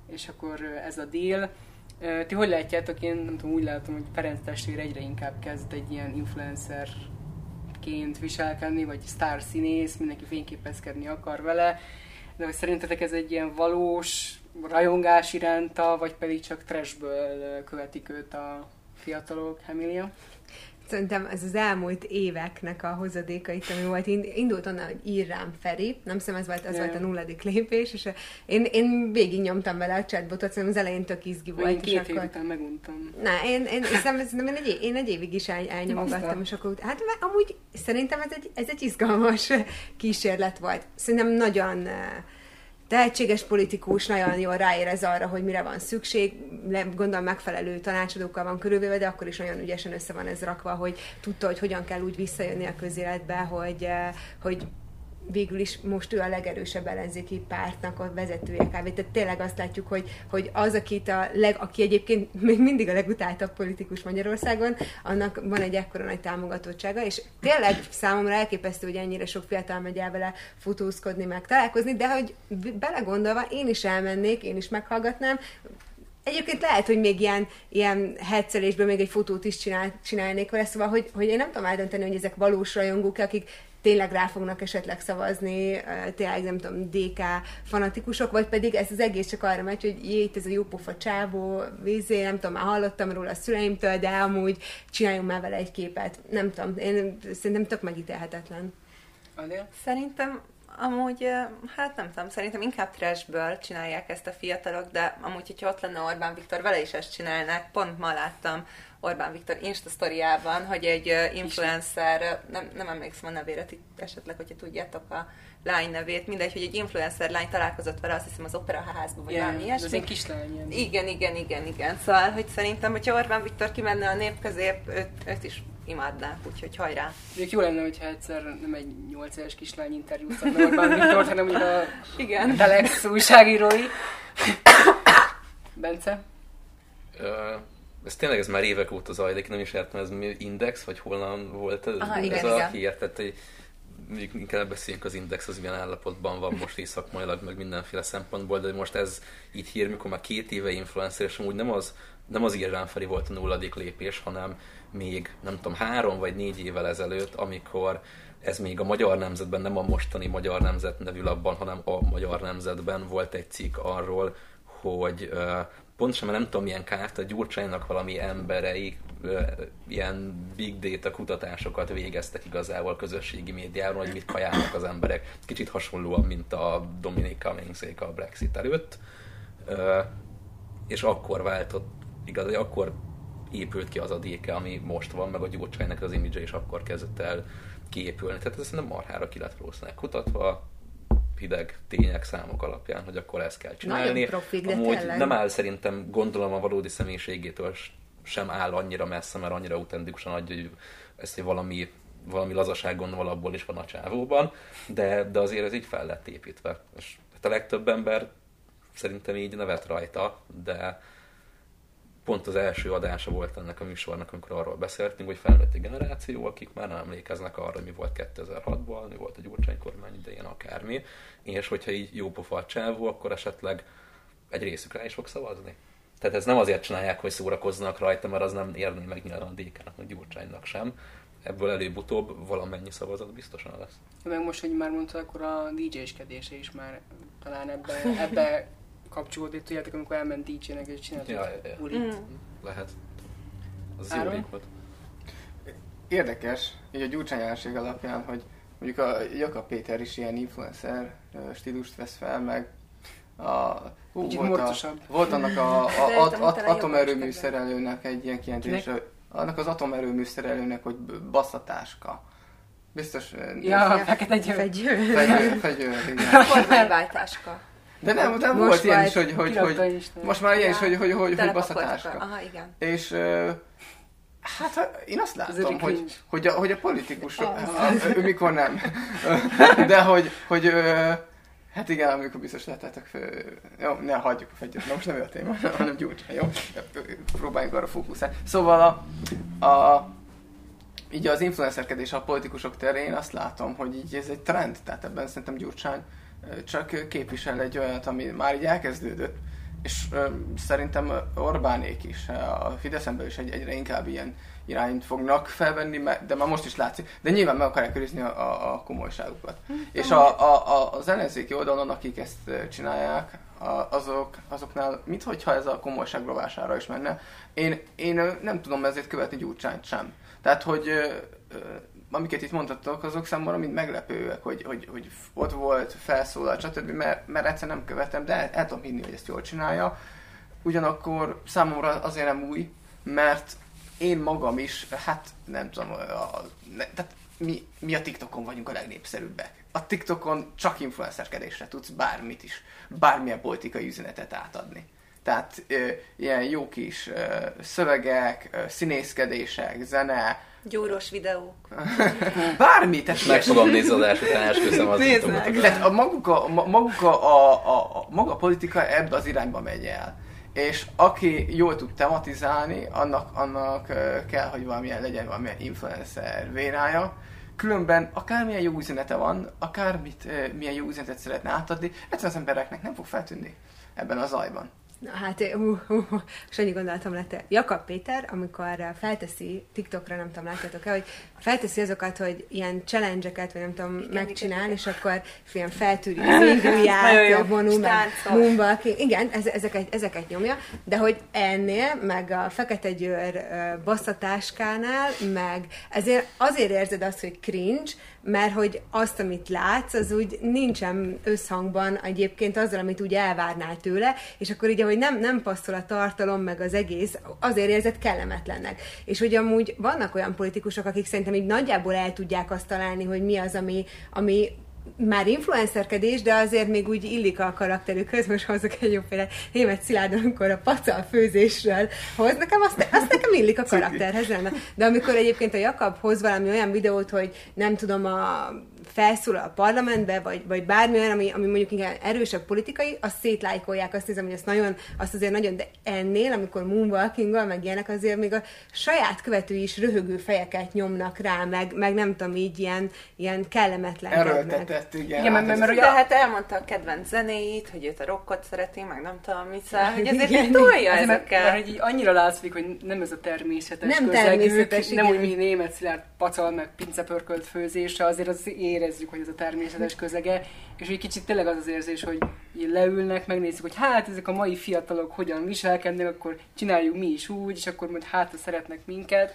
és akkor ez a deal ti hogy látjátok? Én nem tudom, úgy látom, hogy Ferenc testvér egyre inkább kezd egy ilyen influencerként viselkedni, vagy sztár színész, mindenki fényképezkedni akar vele. De hogy szerintetek ez egy ilyen valós rajongás iránta, vagy pedig csak trashből követik őt a fiatalok, Emilia? Szerintem ez az elmúlt éveknek a hozadéka itt, ami volt, indult onnan, hogy ír rám Feri, nem hiszem ez volt, ez yeah. volt a nulladik lépés, és én, én végig nyomtam vele a chatbotot, szerintem az elején tök izgi volt. Én két és akkor... után meguntam. Na, én, én, hiszem, ez, én, egy, én egy évig is el, elnyomogattam, és akkor hát amúgy szerintem ez egy, ez egy izgalmas kísérlet volt. Szerintem nagyon tehetséges politikus, nagyon jól ráérez arra, hogy mire van szükség, gondolom megfelelő tanácsadókkal van körülvéve, de akkor is nagyon ügyesen össze van ez rakva, hogy tudta, hogy hogyan kell úgy visszajönni a közéletbe, hogy, hogy végül is most ő a legerősebb ellenzéki pártnak a vezetője kb. Tehát tényleg azt látjuk, hogy, hogy az, akit a leg, aki egyébként még mindig a legutáltabb politikus Magyarországon, annak van egy ekkora nagy támogatottsága, és tényleg számomra elképesztő, hogy ennyire sok fiatal megy el vele fotózkodni, meg találkozni, de hogy belegondolva én is elmennék, én is meghallgatnám, Egyébként lehet, hogy még ilyen, ilyen hetszelésből még egy fotót is csinál, csinálnék vele, szóval, hogy, hogy én nem tudom eldönteni, hogy ezek valós rajongók, akik tényleg rá fognak esetleg szavazni, tényleg nem tudom, DK fanatikusok, vagy pedig ez az egész csak arra megy, hogy jé, itt ez a jópofa csávó, vízé, nem tudom, már hallottam róla a szüleimtől, de amúgy csináljunk már vele egy képet. Nem tudom, én szerintem tök megítélhetetlen. Adél? Szerintem Amúgy, hát nem tudom, szerintem inkább trashből csinálják ezt a fiatalok, de amúgy, hogyha ott lenne Orbán Viktor, vele is ezt csinálnák. Pont ma láttam Orbán Viktor Insta sztoriában, hogy egy influencer, nem, nem emlékszem a nevére, esetleg, hogyha tudjátok a lány nevét, mindegy, hogy egy influencer lány találkozott vele, azt hiszem az operaházban, vagy valami ilyesmi. Ez egy kislány. Igen, igen, igen, igen. Szóval, hogy szerintem, hogyha Orbán Viktor kimenne a nép közé, őt, őt is imádnák, úgyhogy hajrá. Még jó lenne, hogyha egyszer nem egy 8 éves kislány interjút Orbán Viktor, hanem ugye a Igen. Telex újságírói. Bence? Uh, ez tényleg ez már évek óta zajlik, nem is értem, ez mi Index, vagy honnan volt ez, Aha, ez igen, a igen. hír, tehát hogy mondjuk inkább beszéljünk az Index, az milyen állapotban van most is szakmailag, meg mindenféle szempontból, de most ez itt hír, mikor már két éve influencer, és amúgy nem az, nem az Irán Feri volt a nulladik lépés, hanem még nem tudom, három vagy négy évvel ezelőtt, amikor ez még a Magyar Nemzetben, nem a mostani Magyar Nemzet nevű labban, hanem a Magyar Nemzetben volt egy cikk arról, hogy pontosan mert nem tudom milyen kárt, a Gyurcsánynak valami emberei ilyen big data kutatásokat végeztek igazából közösségi médiáról, hogy mit kajálnak az emberek. Kicsit hasonlóan, mint a Dominic cummings a Brexit előtt. És akkor váltott, igaz, akkor épült ki az a DK, ami most van, meg a Gyurcsánynak az image is akkor kezdett el kiépülni. Tehát ez nem marhára ki lett valószínűleg kutatva, hideg tények, számok alapján, hogy akkor ezt kell csinálni. Profik, Amúgy tényleg. nem áll szerintem, gondolom a valódi személyiségétől sem áll annyira messze, mert annyira autentikusan adja, hogy ezt hogy valami, valami lazaságon alapból is van a csávóban, de, de azért ez így fel lett építve. És hát a legtöbb ember szerintem így nevet rajta, de, pont az első adása volt ennek a műsornak, amikor arról beszéltünk, hogy felnőtt egy generáció, akik már nem emlékeznek arra, mi volt 2006-ban, mi volt a Gyurcsány kormány idején, akármi, és hogyha így jó pofa a csávó, akkor esetleg egy részük rá is fog szavazni. Tehát ez nem azért csinálják, hogy szórakoznak rajta, mert az nem érni meg nyilván a DK-nak, meg Gyurcsánynak sem. Ebből előbb-utóbb valamennyi szavazat biztosan lesz. Meg most, hogy már mondta, akkor a DJ-skedése is már talán ebbe, ebbe kapcsolódni, tudjátok, amikor elment DJ-nek és csinált ja, ja, ja. Mm. Lehet. Az jó volt. Érdekes, így a gyurcsányárség alapján, hogy mondjuk a Jakab Péter is ilyen influencer stílust vesz fel, meg a, hú, volt, a, volt annak a, a, a, a atomerőmű szerelőnek egy ilyen kijelentése, annak az atomerőmű szerelőnek, hogy basszatáska. Biztos... Ja, fekete győr. Fegyőr. Fegyőr, fegyőr, igen. Kormányváltáska. De nem, de most volt ilyen is, hogy, hogy, hogy, most már ilyen is, hogy, hogy, hogy, hogy baszatáska. Aha, igen. És uh, Hát én azt látom, hogy, hogy, a, hogy a politikusok, ő mikor nem, de hogy, hogy hát igen, amikor biztos lehetetek, jó, ne hagyjuk a fegyőt, most nem ő a téma, hanem gyújtsa, jó? Próbáljunk arra fókuszálni. Szóval a, a így az influencerkedés a politikusok terén azt látom, hogy így ez egy trend, tehát ebben szerintem Gyurcsány csak képvisel egy olyat, ami már így elkezdődött, és ö, szerintem Orbánék is, a Fideszen is egy, egyre inkább ilyen irányt fognak felvenni, de már most is látszik, de nyilván meg akarják őrizni a, a, a komolyságukat. Hm, és a, a, a, az ellenzéki oldalon, akik ezt csinálják, a, azok, azoknál, minthogyha ez a komolyság rovására is menne, én, én nem tudom ezért követni Gyurcsányt sem. Tehát, hogy amiket itt mondhatok, azok számomra mind meglepőek, hogy, hogy, hogy ott volt, felszólalt, stb., mert, mert egyszer nem követem, de el, tudom hinni, hogy ezt jól csinálja. Ugyanakkor számomra azért nem új, mert én magam is, hát nem tudom, a, ne, tehát mi, mi a TikTokon vagyunk a legnépszerűbbek. A TikTokon csak influencerkedésre tudsz bármit is, bármilyen politikai üzenetet átadni. Tehát ö, ilyen jó kis ö, szövegek, ö, színészkedések, zene, Gyúros videók. bármi, tehát Meg fogom nézni az első után esküszöm az Nézd. Tehát a maguk a, ma- maguk a, a, a, a, maga a politika ebbe az irányba megy el. És aki jól tud tematizálni, annak, annak kell, hogy valamilyen legyen valamilyen influencer vérája. Különben akármilyen jó üzenete van, akármit, milyen jó üzenetet szeretne átadni, egyszerűen az embereknek nem fog feltűnni ebben a zajban. Na hát, uh, uh, uh, és annyi gondolatom lett. Jakab Péter, amikor felteszi, TikTokra nem tudom, látjátok-e, hogy felteszi azokat, hogy ilyen challenge-eket, vagy nem tudom, Igen, megcsinálni, igen. és akkor és ilyen feltűri az jó. a táncol. mumba, igen, ez, ezeket, ezeket nyomja, de hogy ennél, meg a Fekete Győr basszatáskánál, meg ezért azért érzed azt, hogy cringe, mert hogy azt, amit látsz, az úgy nincsen összhangban egyébként azzal, amit úgy elvárnál tőle, és akkor így, ahogy nem, nem passzol a tartalom, meg az egész, azért érzed kellemetlennek. És hogy amúgy vannak olyan politikusok, akik szerintem így nagyjából el tudják azt találni, hogy mi az, ami, ami már influencerkedés, de azért még úgy illik a karakterükhöz, most hozok egy jóféle német Szilárd, amikor a pacal főzésről hoz, nekem azt, azt nekem illik a karakterhez, lenne. De amikor egyébként a Jakab hoz valami olyan videót, hogy nem tudom, a felszólal a parlamentbe, vagy, vagy bármi olyan, ami, ami mondjuk inkább erősebb politikai, azt szétlájkolják, azt hiszem, hogy azt, nagyon, azt azért nagyon, de ennél, amikor moonwalkinggal, meg ilyenek, azért még a saját követői is röhögő fejeket nyomnak rá, meg, meg nem tudom, így ilyen, ilyen kellemetlen. Erőltetett, igen. Igen, mert- hát mert ez- ugye- De hát elmondta a kedvenc zenéit, hogy őt a rockot szereti, meg nem tudom mit szóval, hogy azért Igen. tolja Azért, mert, mert hogy így annyira látszik, hogy nem ez a természetes Nem közegük, természetes, nem igen. úgy, mint német szilárd pacal, meg pincepörkölt főzése, azért az érezzük, hogy ez a természetes közege, és egy kicsit tényleg az az érzés, hogy leülnek, megnézzük, hogy hát ezek a mai fiatalok hogyan viselkednek, akkor csináljuk mi is úgy, és akkor majd hát ha szeretnek minket.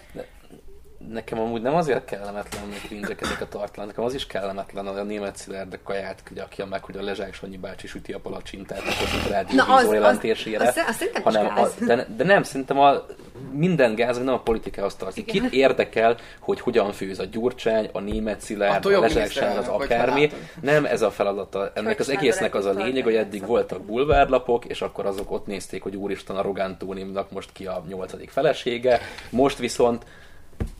Nekem amúgy nem azért kellemetlen, hogy cringe ezek a tartalmak, nekem az is kellemetlen, hogy a német szilárd a kaját gyakja meg, hogy a Lezsák Sanyi bácsi süti a palacsintát a Kossuth Rádió Na, az- bízó az- jelentésére. az- az hanem a, de, de, nem, szerintem a, minden gáz, nem a politikához tartozik. Kit érdekel, hogy hogyan főz a Gyurcsány, a német szilárd, a jobb Lezsák Sanyi, az akármi. látod. Nem ez a feladata. Ennek Hogy az egésznek az a lényeg, hogy eddig voltak bulvárlapok, és akkor azok ott nézték, hogy úristen a Rogán Tónimnak most ki a nyolcadik felesége. Most viszont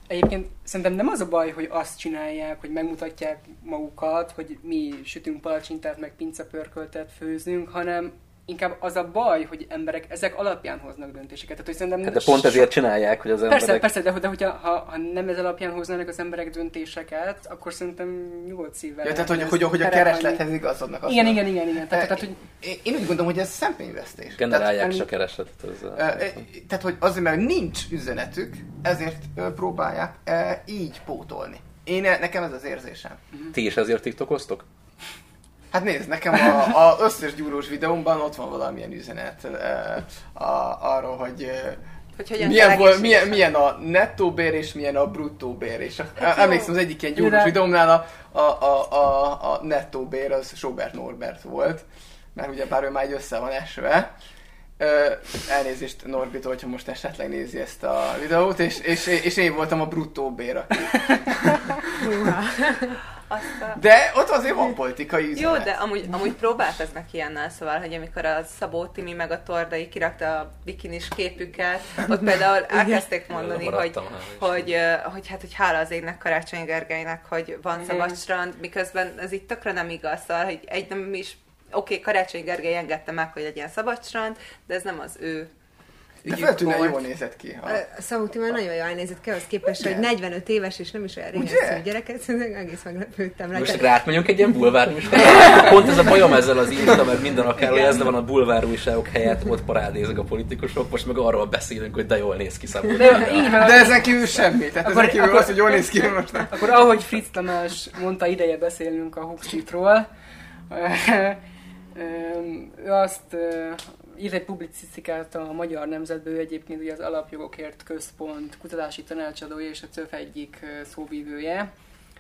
Egyébként szerintem nem az a baj, hogy azt csinálják, hogy megmutatják magukat, hogy mi sütünk palacsintát, meg pincepörköltet főzünk, hanem inkább az a baj, hogy emberek ezek alapján hoznak döntéseket. Tehát, hogy szerintem Hát de pont ezért csinálják, hogy az emberek... Persze, persze, de, de hogyha ha, ha nem ez alapján hoznának az emberek döntéseket, akkor szerintem nyugodt szívvel. Ja, tehát, hogy, hogy, hogy a kereslethez igazodnak. Igen, igen, igen, igen. Tehát, tehát, hogy Én, úgy gondolom, hogy ez szemfényvesztés. Generálják Tehát- is a keresletet. Az, Ö, ö, Tehát, hogy azért, mert nincs üzenetük, ezért próbálják így pótolni. Én, nekem ez az érzésem. Ti is ezért tiktokoztok? Hát nézd, nekem a, összes gyúrós videómban ott van valamilyen üzenet a, arról, hogy Hogy milyen, volt, milyen, milyen a nettó bér és milyen a bruttó bér. És Hát emlékszem, az egyik ilyen gyúrós De- videómnál a, a, a, a, a nettó bér az Sobert Norbert volt, mert ugye bár ő már egy össze van esve. Elnézést Norbitól, hogyha most esetleg nézi ezt a videót, és, és, és én voltam a bruttó bér. aki-. Azt a... De ott azért van politikai üzenet. Jó, de amúgy, amúgy próbálkoznak ilyennel, szóval, hogy amikor a Szabó Timi meg a Tordai kirakta a bikinis képüket, ott például elkezdték mondani, hogy, hogy, hogy, hát, hogy hála az égnek Karácsony Gergelynek, hogy van szabad strand, miközben ez itt tökre nem igaz, szóval, hogy egy nem is Oké, okay, Karácsony Gergely engedte meg, hogy legyen szabad strand, de ez nem az ő De feltűnően jól nézett ki. Ha... Szabó Timi nagyon jól nézett ki, ahhoz képest, Ugye? hogy 45 éves, és nem is olyan Ugye? réges gyereket, szóval egész meglepődtem rá. Most akkor átmegyünk egy ilyen bulvár? Pont ez a bajom ezzel az Insta, mert minden akár hogy ez van a bulvár újságok helyett, ott parádézek a politikusok, most meg arról beszélünk, hogy de jól néz ki Szabó. de, De ezen kívül semmi. Tehát Akkor- ezen kívül akkor- az, hogy jól néz ki most nem. Akkor ahogy Fritz Tamás mondta, ideje beszélnünk a Hoopsitról. Ő azt ö, írt egy publicisztikát a Magyar Nemzetből, egyébként ugye az Alapjogokért Központ kutatási tanácsadója és a CÖF egyik szóvívője,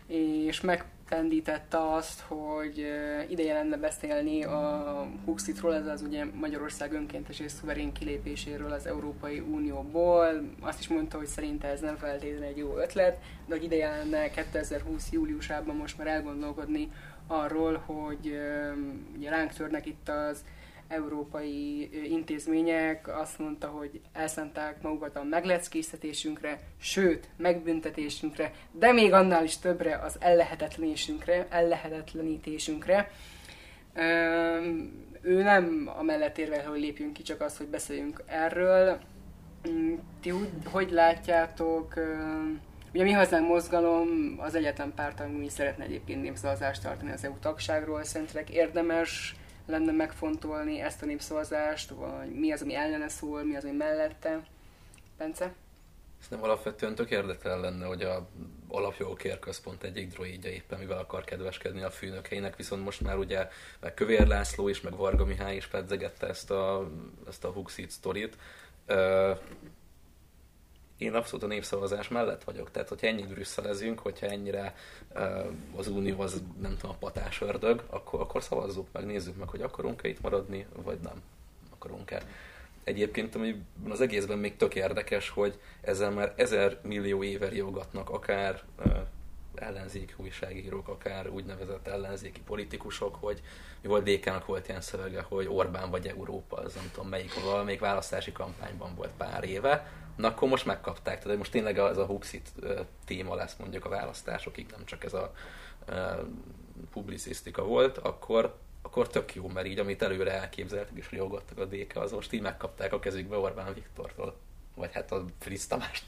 és meg pendítette azt, hogy ideje lenne beszélni a Huxitról, ez az ugye Magyarország önkéntes és szuverén kilépéséről az Európai Unióból. Azt is mondta, hogy szerinte ez nem feltétlenül egy jó ötlet, de hogy ideje lenne 2020. júliusában most már elgondolkodni arról, hogy ugye ránk törnek itt az európai intézmények azt mondta, hogy elszánták magukat a megleckésztetésünkre, sőt, megbüntetésünkre, de még annál is többre az ellehetetlenítésünkre, ellehetetlenítésünkre. Ő nem a mellett érvel, hogy lépjünk ki, csak az, hogy beszéljünk erről. Mm, ti úgy, hogy látjátok, Ugye mi hazánk mozgalom az egyetlen párt, ami szeretne egyébként népszavazást tartani az EU tagságról. Szerintetek érdemes lenne megfontolni ezt a népszavazást, vagy mi az, ami ellene szól, mi az, ami mellette. Bence? nem alapvetően tök érdekel lenne, hogy a alapjogokért központ egyik droidja éppen mivel akar kedveskedni a főnökeinek, viszont most már ugye meg Kövér László is, meg Varga Mihály is pedzegette ezt a, ezt a Huxit sztorit én abszolút a népszavazás mellett vagyok. Tehát, hogyha ennyit brüsszelezünk, hogyha ennyire az unió az nem tudom, a patás ördög, akkor, akkor szavazzuk meg, nézzük meg, hogy akarunk-e itt maradni, vagy nem akarunk-e. Egyébként ami az egészben még tök érdekes, hogy ezzel már ezer millió éve riogatnak akár ellenzéki újságírók, akár úgynevezett ellenzéki politikusok, hogy mi volt DK-nak volt ilyen szövege, hogy Orbán vagy Európa, az nem tudom melyik, valamelyik választási kampányban volt pár éve, na akkor most megkapták. Tehát most tényleg ez a Huxit téma lesz mondjuk a választásokig, nem csak ez a publicisztika volt, akkor, akkor tök jó, mert így amit előre elképzeltek és riogattak a DK, az most így megkapták a kezükbe Orbán Viktortól. Vagy hát a Fritz Tamás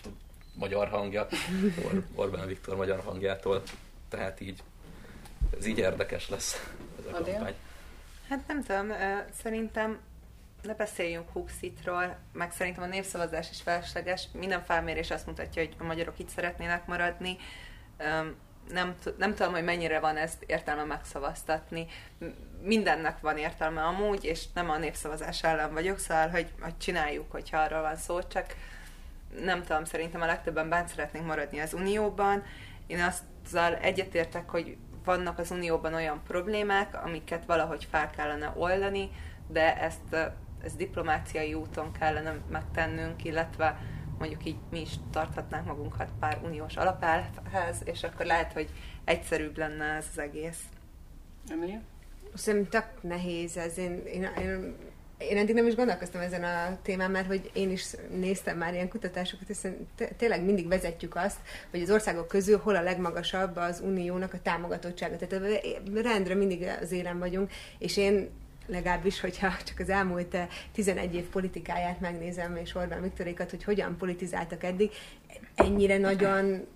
magyar hangja, Or- Orbán Viktor magyar hangjától. Tehát így, ez így érdekes lesz ez a kampány. Hát nem tudom, szerintem ne beszéljünk Huxitról, meg szerintem a népszavazás is felesleges. Minden felmérés azt mutatja, hogy a magyarok itt szeretnének maradni. Nem, nem tudom, hogy mennyire van ezt értelme megszavaztatni. Mindennek van értelme amúgy, és nem a népszavazás ellen vagyok, szóval, hogy, hogy csináljuk, hogyha arról van szó, csak nem tudom, szerintem a legtöbben bent szeretnénk maradni az Unióban. Én azzal egyetértek, hogy vannak az Unióban olyan problémák, amiket valahogy fel kellene oldani, de ezt ezt diplomáciai úton kellene megtennünk, illetve mondjuk így mi is tarthatnánk magunkat pár uniós alapelvhez, és akkor lehet, hogy egyszerűbb lenne ez az egész. Emilia? Szerintem tök nehéz ez. Én, én, én, én eddig nem is gondolkoztam ezen a témán, mert hogy én is néztem már ilyen kutatásokat, és tényleg mindig vezetjük azt, hogy az országok közül hol a legmagasabb az uniónak a támogatottsága. Tehát rendre mindig az élen vagyunk, és én legalábbis, hogyha csak az elmúlt 11 eh, év politikáját megnézem, és Orbán Viktorékat, hogy hogyan politizáltak eddig, ennyire nagyon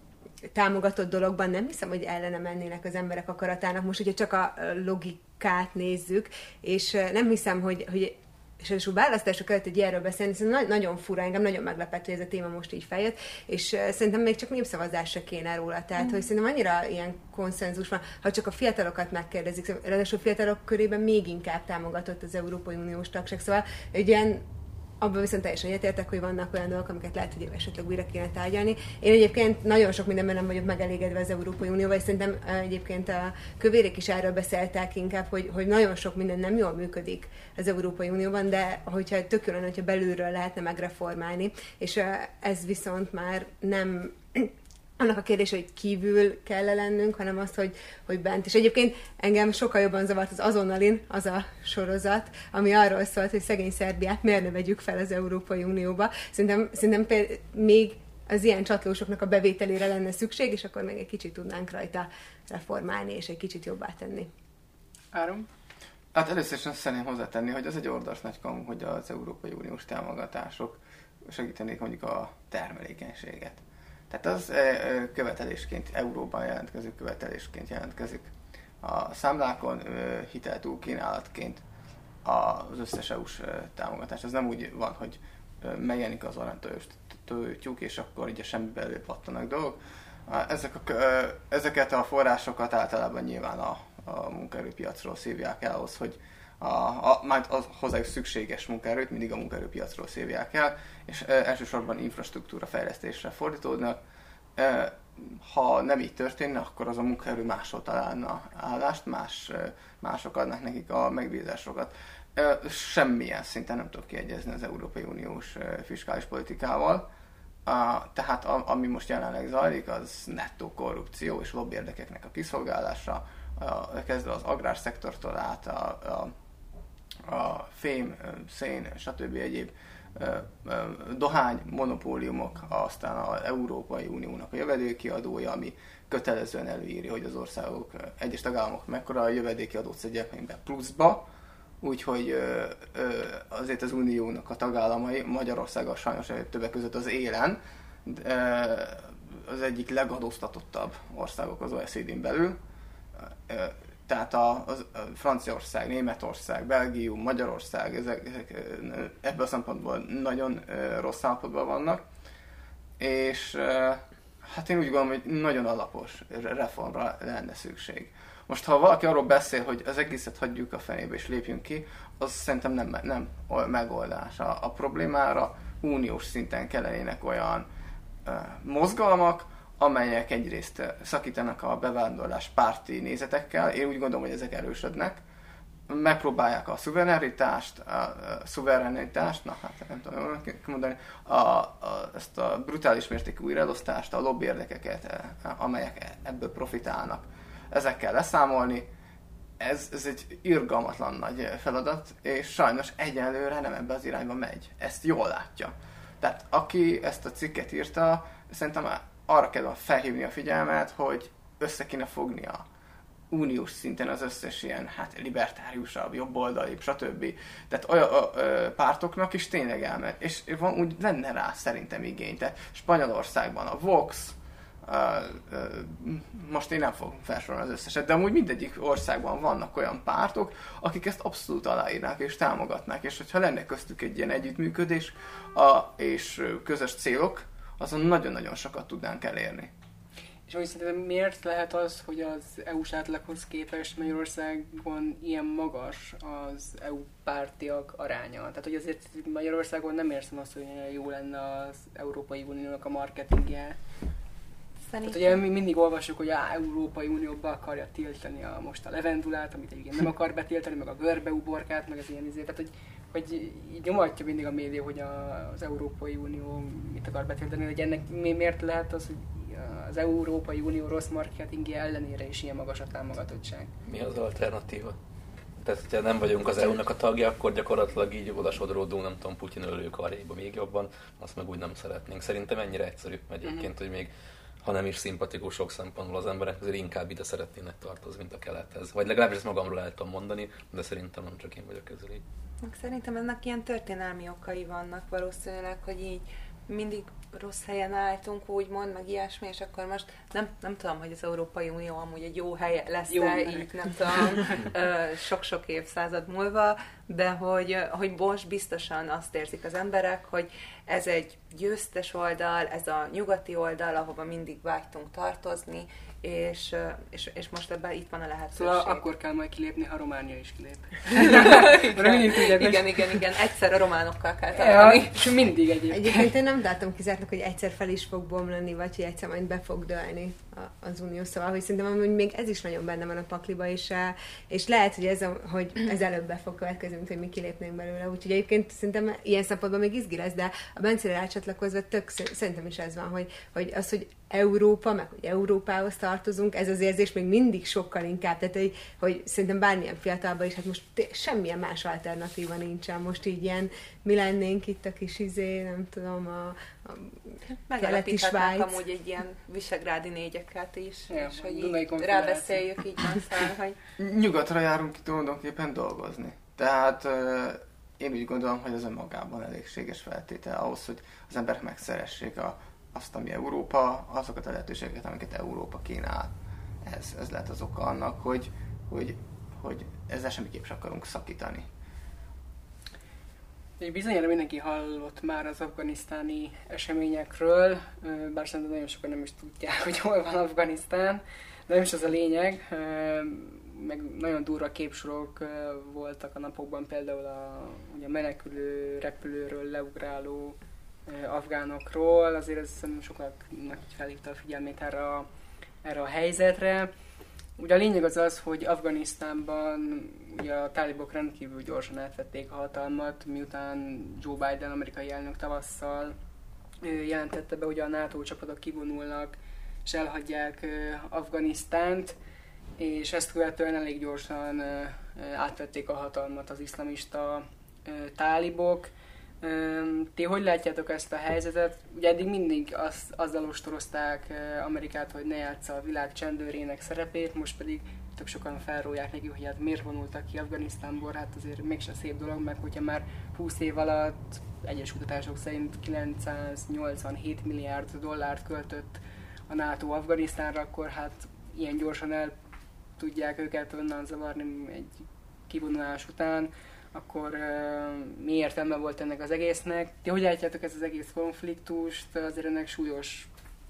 támogatott dologban nem hiszem, hogy ellene mennének az emberek akaratának, most hogyha csak a logikát nézzük, és eh, nem hiszem, hogy, hogy és a választások előtt egy ilyenről beszélni, hiszen nagyon fura, engem nagyon meglepett, hogy ez a téma most így feljött, és uh, szerintem még csak népszavazás se kéne róla. Tehát, mm. hogy szerintem annyira ilyen konszenzus van, ha csak a fiatalokat megkérdezik, ráadásul fiatalok körében még inkább támogatott az Európai Uniós tagság. Szóval egy ilyen abban viszont teljesen egyetértek, hogy vannak olyan dolgok, amiket lehet, hogy esetleg újra kéne tárgyalni. Én egyébként nagyon sok mindenben nem vagyok megelégedve az Európai Unióval, és szerintem egyébként a kövérék is erről beszéltek inkább, hogy, hogy nagyon sok minden nem jól működik az Európai Unióban, de hogyha tök jó lenne, hogyha belülről lehetne megreformálni, és ez viszont már nem annak a kérdés, hogy kívül kell -e lennünk, hanem az, hogy, hogy bent. És egyébként engem sokkal jobban zavart az azonnalin az a sorozat, ami arról szólt, hogy szegény Szerbiát miért ne vegyük fel az Európai Unióba. Szerintem, szerintem például még az ilyen csatlósoknak a bevételére lenne szükség, és akkor még egy kicsit tudnánk rajta reformálni, és egy kicsit jobbá tenni. Árom? Hát először is azt szeretném hozzátenni, hogy az egy ordas nagy kamu, hogy az Európai Uniós támogatások segítenék mondjuk a termelékenységet. Tehát az követelésként, euróban jelentkező követelésként jelentkezik a számlákon, hiteltúl kínálatként az összes EU-s támogatás. Ez nem úgy van, hogy megjelenik az aranytőtyúk, és akkor így a semmibe előpattanak dolgok. Ezek a, ezeket a forrásokat általában nyilván a, a munkaerőpiacról szívják el ahhoz, hogy a, a, majd az hozzájuk szükséges munkaerőt mindig a munkaerőpiacról szívják el, és elsősorban infrastruktúra fejlesztésre fordítódnak. Ha nem így történne, akkor az a munkaerő máshol találna állást, más, mások adnak nekik a megbízásokat. Semmilyen szinten nem tudok kiegyezni az Európai Uniós fiskális politikával. Tehát ami most jelenleg zajlik, az nettó korrupció és lobbyérdekeknek a kiszolgálása, kezdve az agrárszektortól át a, a, a fém, szén, stb. egyéb dohány monopóliumok, aztán az Európai Uniónak a jövedéki adója, ami kötelezően előírja, hogy az országok, egyes tagállamok mekkora a jövedéki adót szedjek be pluszba, úgyhogy azért az Uniónak a tagállamai, Magyarország sajnos többek között az élen, az egyik legadóztatottabb országok az OECD-n belül, tehát a, a, a Franciaország, Németország, Belgium, Magyarország, ezek, ezek ebből a szempontból nagyon rossz állapotban vannak, és hát én úgy gondolom, hogy nagyon alapos reformra lenne szükség. Most ha valaki arról beszél, hogy az egészet hagyjuk a fenébe és lépjünk ki, az szerintem nem, nem megoldás a, a problémára. Uniós szinten kellenének olyan uh, mozgalmak, amelyek egyrészt szakítanak a bevándorlás párti nézetekkel, én úgy gondolom, hogy ezek erősödnek, megpróbálják a szuverenitást, a, szuverenitást, na hát nem tudom mondani, a, a, ezt a brutális mértékű újraelosztást, a lobbyérdekeket, amelyek ebből profitálnak, ezekkel leszámolni, ez, ez egy irgalmatlan nagy feladat, és sajnos egyelőre nem ebbe az irányba megy. Ezt jól látja. Tehát aki ezt a cikket írta, szerintem arra kell felhívni a figyelmet, hogy össze kéne a uniós szinten az összes ilyen hát libertáriusabb, jobboldali, stb. Tehát olyan ö, ö, pártoknak is tényleg elmegy. És van, úgy lenne rá szerintem igény. Tehát Spanyolországban a Vox, ö, ö, most én nem fogom felsorolni az összeset, de amúgy mindegyik országban vannak olyan pártok, akik ezt abszolút aláírnák és támogatnák, és hogyha lenne köztük egy ilyen együttműködés a, és közös célok, azon nagyon-nagyon sokat tudnánk elérni. És hogy szerintem miért lehet az, hogy az EU-s átlaghoz képest Magyarországon ilyen magas az EU pártiak aránya? Tehát, hogy azért Magyarországon nem érzem azt, hogy jó lenne az Európai Uniónak a marketingje. Szerintem. Tehát ugye mi mindig olvasjuk, hogy a Európai Unióba akarja tiltani a, most a levendulát, amit egyébként nem akar betiltani, meg a görbeuborkát, meg az ilyen izé. Tehát, hogy hogy így nyomatja mindig a média, hogy a, az Európai Unió mit akar betiltani, hogy ennek miért lehet az, hogy az Európai Unió rossz marketingje ellenére is ilyen magas a támogatottság. Mi az alternatíva? Tehát, hogyha nem vagyunk az EU-nak a tagja, akkor gyakorlatilag így oda sodródunk, nem tudom, Putyin ölő karjaiba még jobban, azt meg úgy nem szeretnénk. Szerintem ennyire egyszerű egyébként, uh-huh. hogy még ha nem is szimpatikus sok szempontból az emberek, azért inkább ide szeretnének tartozni, mint a kelethez. Vagy legalábbis ezt magamról el tudom mondani, de szerintem nem csak én vagyok ezzel így. Szerintem ennek ilyen történelmi okai vannak valószínűleg, hogy így mindig rossz helyen álltunk, úgymond, meg ilyesmi, és akkor most nem, nem tudom, hogy az Európai Unió amúgy egy jó hely lesz-e, így nem tudom, sok-sok évszázad múlva, de hogy, hogy most biztosan azt érzik az emberek, hogy ez egy győztes oldal, ez a nyugati oldal, ahova mindig vágytunk tartozni, és, és, és most ebben itt van a lehetőség. Szóval akkor kell majd kilépni, ha Románia is kilép. igen, igen, igen, igen, egyszer a románokkal kell találni. Ja, és mindig egyébként. Egyébként én nem látom kizártnak, hogy egyszer fel is fog bomlani, vagy hogy egyszer majd be fog dőlni az unió, szóval hogy szerintem hogy még ez is nagyon benne van a pakliba, és, és lehet, hogy ez, a, hogy ez előbb be fog következni, mint hogy mi kilépnénk belőle. Úgyhogy egyébként szerintem ilyen szempontból még izgi lesz, de a Bencére rácsatlakozva tök, szerintem is ez van, hogy, hogy az, hogy Európa, meg hogy Európához tartozunk, ez az érzés még mindig sokkal inkább, tehát hogy, hogy szerintem bármilyen fiatalban is, hát most semmilyen más alternatíva nincsen, most így ilyen mi lennénk itt a kis izé, nem tudom, a, Svájc. amúgy egy ilyen visegrádi négyeket is, ja, és hogy így rábeszéljük így aztán, hogy... Nyugatra járunk ki tulajdonképpen dolgozni. Tehát én úgy gondolom, hogy ez önmagában elégséges feltétel ahhoz, hogy az emberek megszeressék a azt, ami Európa, azokat a lehetőségeket, amiket Európa kínál. Ez, ez lehet az oka annak, hogy, hogy, hogy ezzel semmiképp sem akarunk szakítani. Egy bizonyára mindenki hallott már az afganisztáni eseményekről, bár szerintem nagyon sokan nem is tudják, hogy hol van Afganisztán, de nem is az a lényeg. Meg nagyon durva képsorok voltak a napokban, például a, ugye a menekülő repülőről leugráló afgánokról, azért ez szerintem sokaknak felhívta a figyelmét erre a, erre a helyzetre. Ugye a lényeg az az, hogy Afganisztánban ugye a tálibok rendkívül gyorsan átvették a hatalmat, miután Joe Biden, amerikai elnök tavasszal jelentette be, hogy a NATO csapatok kivonulnak és elhagyják Afganisztánt, és ezt követően elég gyorsan átvették a hatalmat az iszlamista tálibok. Ti hogy látjátok ezt a helyzetet? Ugye eddig mindig az, azzal ostorozták Amerikát, hogy ne játsza a világ csendőrének szerepét, most pedig tök sokan felrólják neki, hogy hát miért vonultak ki Afganisztánból, hát azért mégse szép dolog, meg hogyha már 20 év alatt egyes kutatások szerint 987 milliárd dollárt költött a NATO Afganisztánra, akkor hát ilyen gyorsan el tudják őket onnan zavarni egy kivonulás után, akkor uh, mi értelme volt ennek az egésznek? Ti hogy látjátok ezt az egész konfliktust? Azért ennek súlyos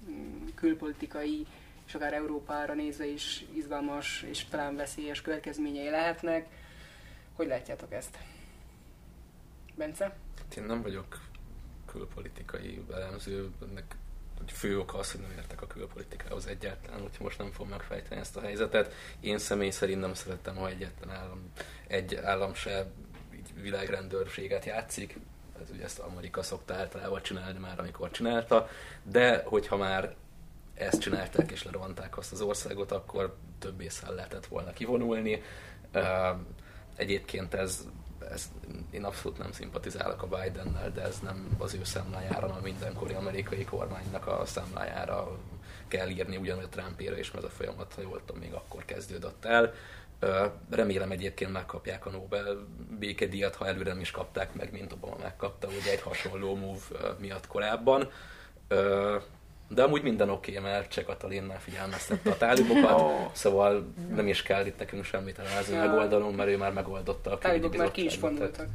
um, külpolitikai és akár Európára nézve is izgalmas és talán veszélyes következményei lehetnek. Hogy látjátok ezt? Bence? Hát én nem vagyok külpolitikai elemző, ennek fő oka az, hogy nem értek a külpolitikához egyáltalán, úgyhogy most nem fogom megfejteni ezt a helyzetet. Én személy szerint nem szerettem, ha egyetlen állam, egy állam se világrendőrséget játszik, ez ugye ezt Amerika szokta általában csinálni már, amikor csinálta, de hogyha már ezt csinálták és lerovanták azt az országot, akkor több észre lehetett volna kivonulni. Egyébként ez ez, én abszolút nem szimpatizálok a Bidennel, de ez nem az ő számlájára, hanem mindenkori amerikai kormánynak a számlájára kell írni, ugyanúgy a Trumpéra is, mert ez a folyamat, ha jól tudom, még akkor kezdődött el. Remélem egyébként megkapják a Nobel békedíjat, ha előre nem is kapták meg, mint Obama megkapta, ugye egy hasonló move miatt korábban. De amúgy minden oké, okay, mert Cseh Katalin már figyelmeztette a tálibokat, oh. szóval nem is kell itt nekünk semmit elházni ja. megoldanunk, mert ő már megoldotta a Tálibok már ki is vonultak.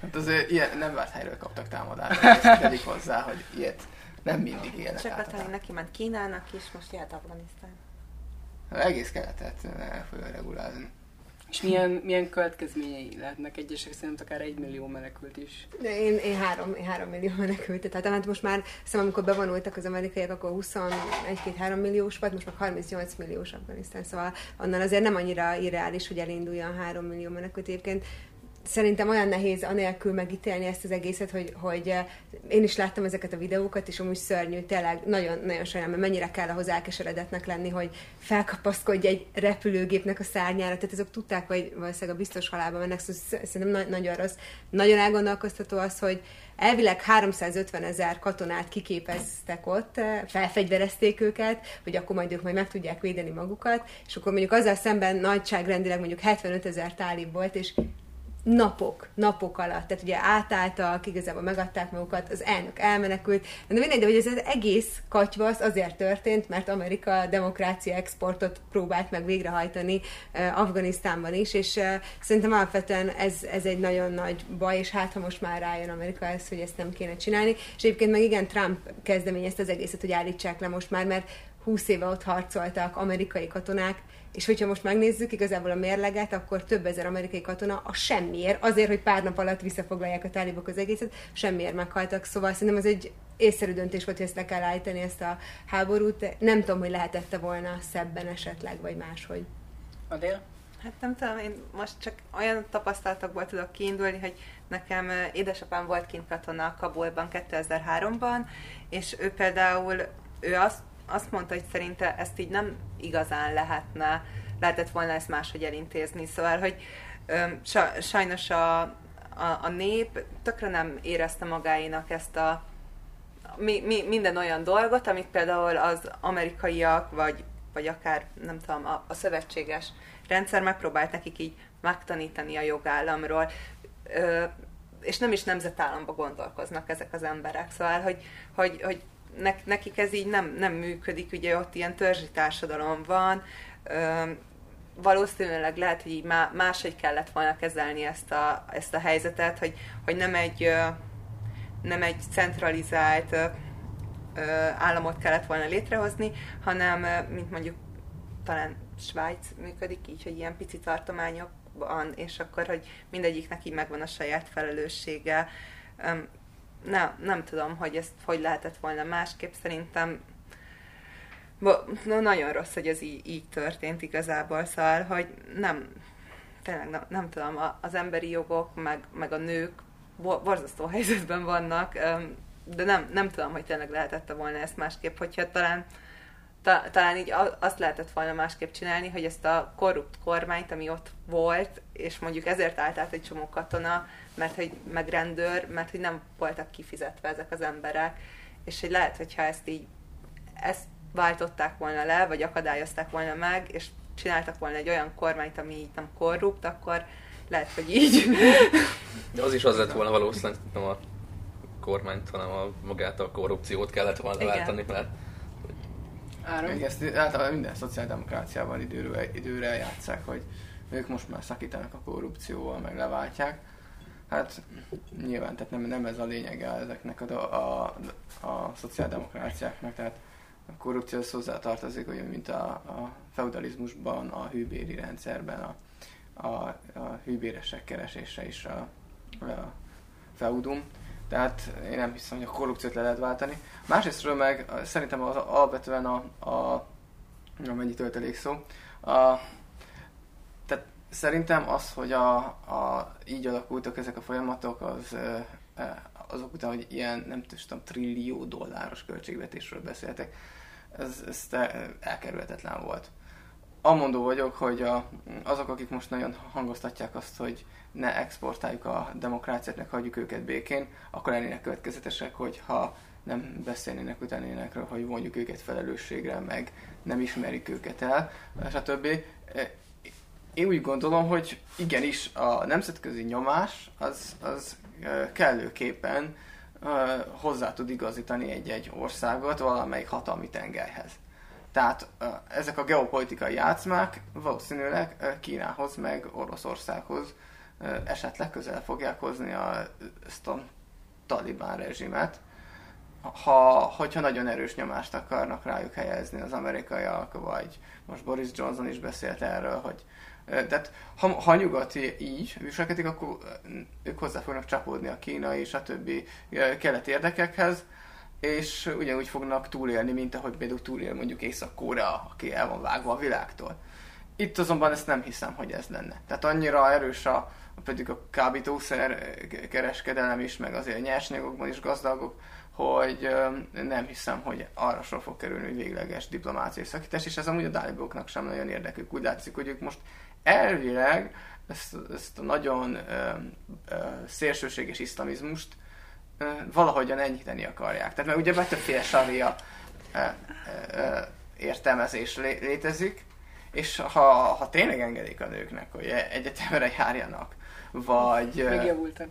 Hát azért ilyen nem várt helyről kaptak támadást, pedig hozzá, hogy ilyet nem mindig ilyenek Cseh Katalin neki ment Kínának is, most jöhet Afganisztán. Egész keletet el fogja regulázni. És milyen, milyen következményei lehetnek egyesek szerint akár egy millió menekült is? De én, én, három, én három millió menekült. Tehát hát most már hiszem, amikor bevonultak az amerikaiak, akkor 21-2-3 milliós volt, most már 38 milliós Afganisztán. Szóval annál azért nem annyira irreális, hogy elinduljon 3 millió menekült. Egyébként szerintem olyan nehéz anélkül megítélni ezt az egészet, hogy, hogy eh, én is láttam ezeket a videókat, és amúgy szörnyű, tényleg nagyon, nagyon sajnálom, mert mennyire kell ahhoz elkeseredetnek lenni, hogy felkapaszkodj egy repülőgépnek a szárnyára, tehát ezek tudták, hogy valószínűleg a biztos halálba mennek, szóval szerintem na- nagyon rossz. Nagyon elgondolkoztató az, hogy elvileg 350 ezer katonát kiképeztek ott, eh, felfegyverezték őket, hogy akkor majd ők majd meg tudják védeni magukat, és akkor mondjuk azzal szemben nagyságrendileg mondjuk 75 ezer tálib volt, és napok, napok alatt, tehát ugye átálltak, igazából megadták magukat, az elnök elmenekült, de mindegy, de hogy ez az egész katyvasz azért történt, mert Amerika demokrácia exportot próbált meg végrehajtani uh, Afganisztánban is, és uh, szerintem alapvetően ez, ez egy nagyon nagy baj, és hát ha most már rájön Amerika ez, hogy ezt nem kéne csinálni, és egyébként meg igen, Trump kezdeményezte az egészet, hogy állítsák le most már, mert 20 éve ott harcoltak amerikai katonák, és hogyha most megnézzük igazából a mérleget, akkor több ezer amerikai katona a semmiért, azért, hogy pár nap alatt visszafoglalják a tálibok az egészet, semmiért meghaltak. Szóval szerintem ez egy észszerű döntés volt, hogy ezt le kell állítani, ezt a háborút. Nem tudom, hogy lehetette volna szebben esetleg, vagy máshogy. Adél? Hát nem tudom, én most csak olyan tapasztalatokból tudok kiindulni, hogy nekem édesapám volt kint katona Kabulban 2003-ban, és ő például ő azt azt mondta, hogy szerinte ezt így nem igazán lehetne, lehetett volna ezt máshogy elintézni. Szóval, hogy sajnos a, a, a nép tökre nem érezte magáénak ezt a mi, mi, minden olyan dolgot, amit például az amerikaiak, vagy, vagy akár, nem tudom, a, a szövetséges rendszer megpróbált nekik így megtanítani a jogállamról. Ö, és nem is nemzetállamba gondolkoznak ezek az emberek. Szóval, hogy, hogy, hogy nekik ez így nem, nem működik, ugye ott ilyen törzsi társadalom van, valószínűleg lehet, hogy így máshogy kellett volna kezelni ezt a, ezt a helyzetet, hogy, hogy nem egy nem egy centralizált államot kellett volna létrehozni, hanem, mint mondjuk talán Svájc működik így, hogy ilyen pici tartományokban, és akkor, hogy mindegyiknek így megvan a saját felelőssége nem, nem tudom, hogy ezt hogy lehetett volna másképp. Szerintem no, nagyon rossz, hogy ez így, így történt igazából, szóval, hogy nem, tényleg nem, nem tudom, az emberi jogok, meg, meg a nők borzasztó helyzetben vannak, de nem, nem tudom, hogy tényleg lehetette volna ezt másképp, hogyha talán ta, talán így azt lehetett volna másképp csinálni, hogy ezt a korrupt kormányt, ami ott volt, és mondjuk ezért állt át egy csomó katona, mert hogy meg rendőr, mert hogy nem voltak kifizetve ezek az emberek, és hogy lehet, hogyha ezt így ezt váltották volna le, vagy akadályozták volna meg, és csináltak volna egy olyan kormányt, ami így nem korrupt, akkor lehet, hogy így. De az is az lett volna valószínűleg nem a kormányt, hanem a magát a korrupciót kellett volna Igen. váltani, mert Áron? Még ezt általában minden szociáldemokráciában időre, időre játszák, hogy ők most már szakítanak a korrupcióval, meg leváltják. Hát nyilván, tehát nem, nem ez a lényege ezeknek a, a, a szociáldemokráciáknak, tehát a korrupció az hozzá tartozik, olyan, mint a, a feudalizmusban, a hűbéri rendszerben, a, a, a hűbéresek keresése is a, a feudum. Tehát én nem hiszem, hogy a korrupciót le lehet váltani. Másrésztről meg szerintem az alapvetően a, a mennyi töltelék szó, a, tehát szerintem az, hogy a, a, így alakultak ezek a folyamatok, az azok után, hogy ilyen, nem tudom, trillió dolláros költségvetésről beszéltek, ez, ez elkerülhetetlen volt. Amondó vagyok, hogy a, azok, akik most nagyon hangoztatják azt, hogy ne exportáljuk a demokráciát, meg hagyjuk őket békén, akkor lennének következetesek, hogy ha nem beszélnének utánénekről, hogy vonjuk őket felelősségre, meg nem ismerik őket el, stb. Én úgy gondolom, hogy igenis a nemzetközi nyomás az, az kellőképpen hozzá tud igazítani egy-egy országot valamelyik hatalmi tengelyhez. Tehát ezek a geopolitikai játszmák valószínűleg Kínához meg Oroszországhoz esetleg közel fogják hozni a, ezt a talibán rezsimet, ha, hogyha nagyon erős nyomást akarnak rájuk helyezni az amerikaiak, vagy most Boris Johnson is beszélt erről, hogy tehát ha, ha nyugati így viselkedik, akkor ők hozzá fognak csapódni a kínai és a többi keleti érdekekhez, és ugyanúgy fognak túlélni, mint ahogy például túlél mondjuk Észak-Korea, aki el van vágva a világtól. Itt azonban ezt nem hiszem, hogy ez lenne. Tehát annyira erős a, pedig a kábítószer kereskedelem is, meg azért nyersanyagokban is gazdagok, hogy nem hiszem, hogy arra sor fog kerülni, hogy végleges diplomáciai szakítás, és ez amúgy a dáliboknak sem nagyon érdekük. Úgy látszik, hogy ők most elvileg ezt, ezt a nagyon ö, ö, szélsőséges iszlamizmust valahogyan enyhíteni akarják. Tehát mert ugye többféle saria értelmezés lé, létezik, és ha, ha tényleg engedik a nőknek, hogy egyetemre járjanak, vagy... Megjavultak.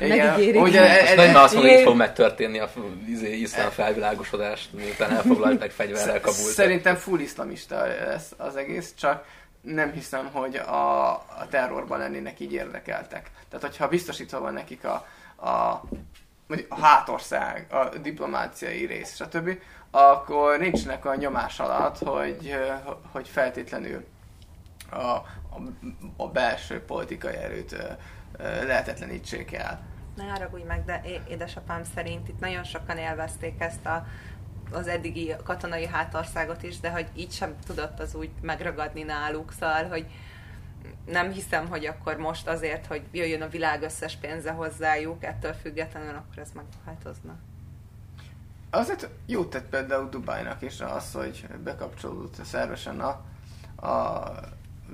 Igen, ugye, ez, nem azt mondom, hogy fog megtörténni a izé, iszlám felvilágosodás, miután elfoglalták fegyverrel Kabult. Szerintem full iszlamista lesz az egész, csak nem hiszem, hogy a, a terrorban lennének így érdekeltek. Tehát, hogyha biztosítva van nekik a, a, a hátország, a diplomáciai rész, stb., akkor nincsnek a nyomás alatt, hogy, hogy feltétlenül a, a, a belső politikai erőt lehetetlenítsék el. Ne haragudj meg, de édesapám szerint itt nagyon sokan élvezték ezt a az eddigi katonai hátországot is, de hogy így sem tudott az úgy megragadni náluk, szóval, hogy nem hiszem, hogy akkor most azért, hogy jöjjön a világ összes pénze hozzájuk, ettől függetlenül akkor ez megváltozna. Azért jó tett például Dubájnak is az, hogy bekapcsolódott szervesen a, a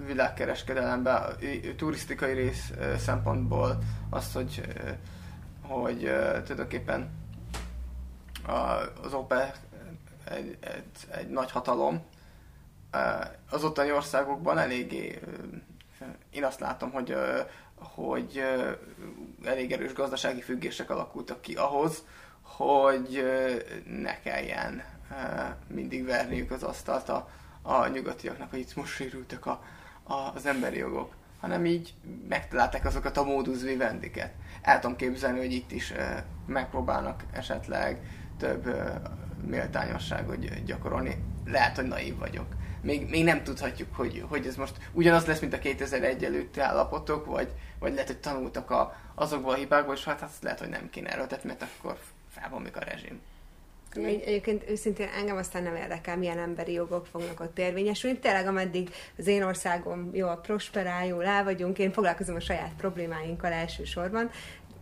világkereskedelembe, turisztikai rész szempontból az, hogy, hogy tulajdonképpen az OPEC egy, egy, egy nagy hatalom, az ottani országokban eléggé, én azt látom, hogy, hogy elég erős gazdasági függések alakultak ki ahhoz, hogy ne kelljen mindig verniük az asztalt a, a nyugatiaknak, hogy itt most sérültek a, a, az emberi jogok, hanem így megtalálták azokat a módus vivendiket. El tudom képzelni, hogy itt is megpróbálnak esetleg több méltányosságot gyakorolni. Lehet, hogy naív vagyok. Még, még nem tudhatjuk, hogy, hogy ez most ugyanaz lesz, mint a 2001 előtti állapotok, vagy, vagy lehet, hogy tanultak a, azokból a hibákból, és hát azt lehet, hogy nem kéne erőltetni, mert akkor felbomlik a rezsim. Egy, egyébként őszintén engem aztán nem érdekel, milyen emberi jogok fognak ott érvényesülni. Tényleg, ameddig az én országom jól prosperál, jól el vagyunk, én foglalkozom a saját problémáinkkal elsősorban,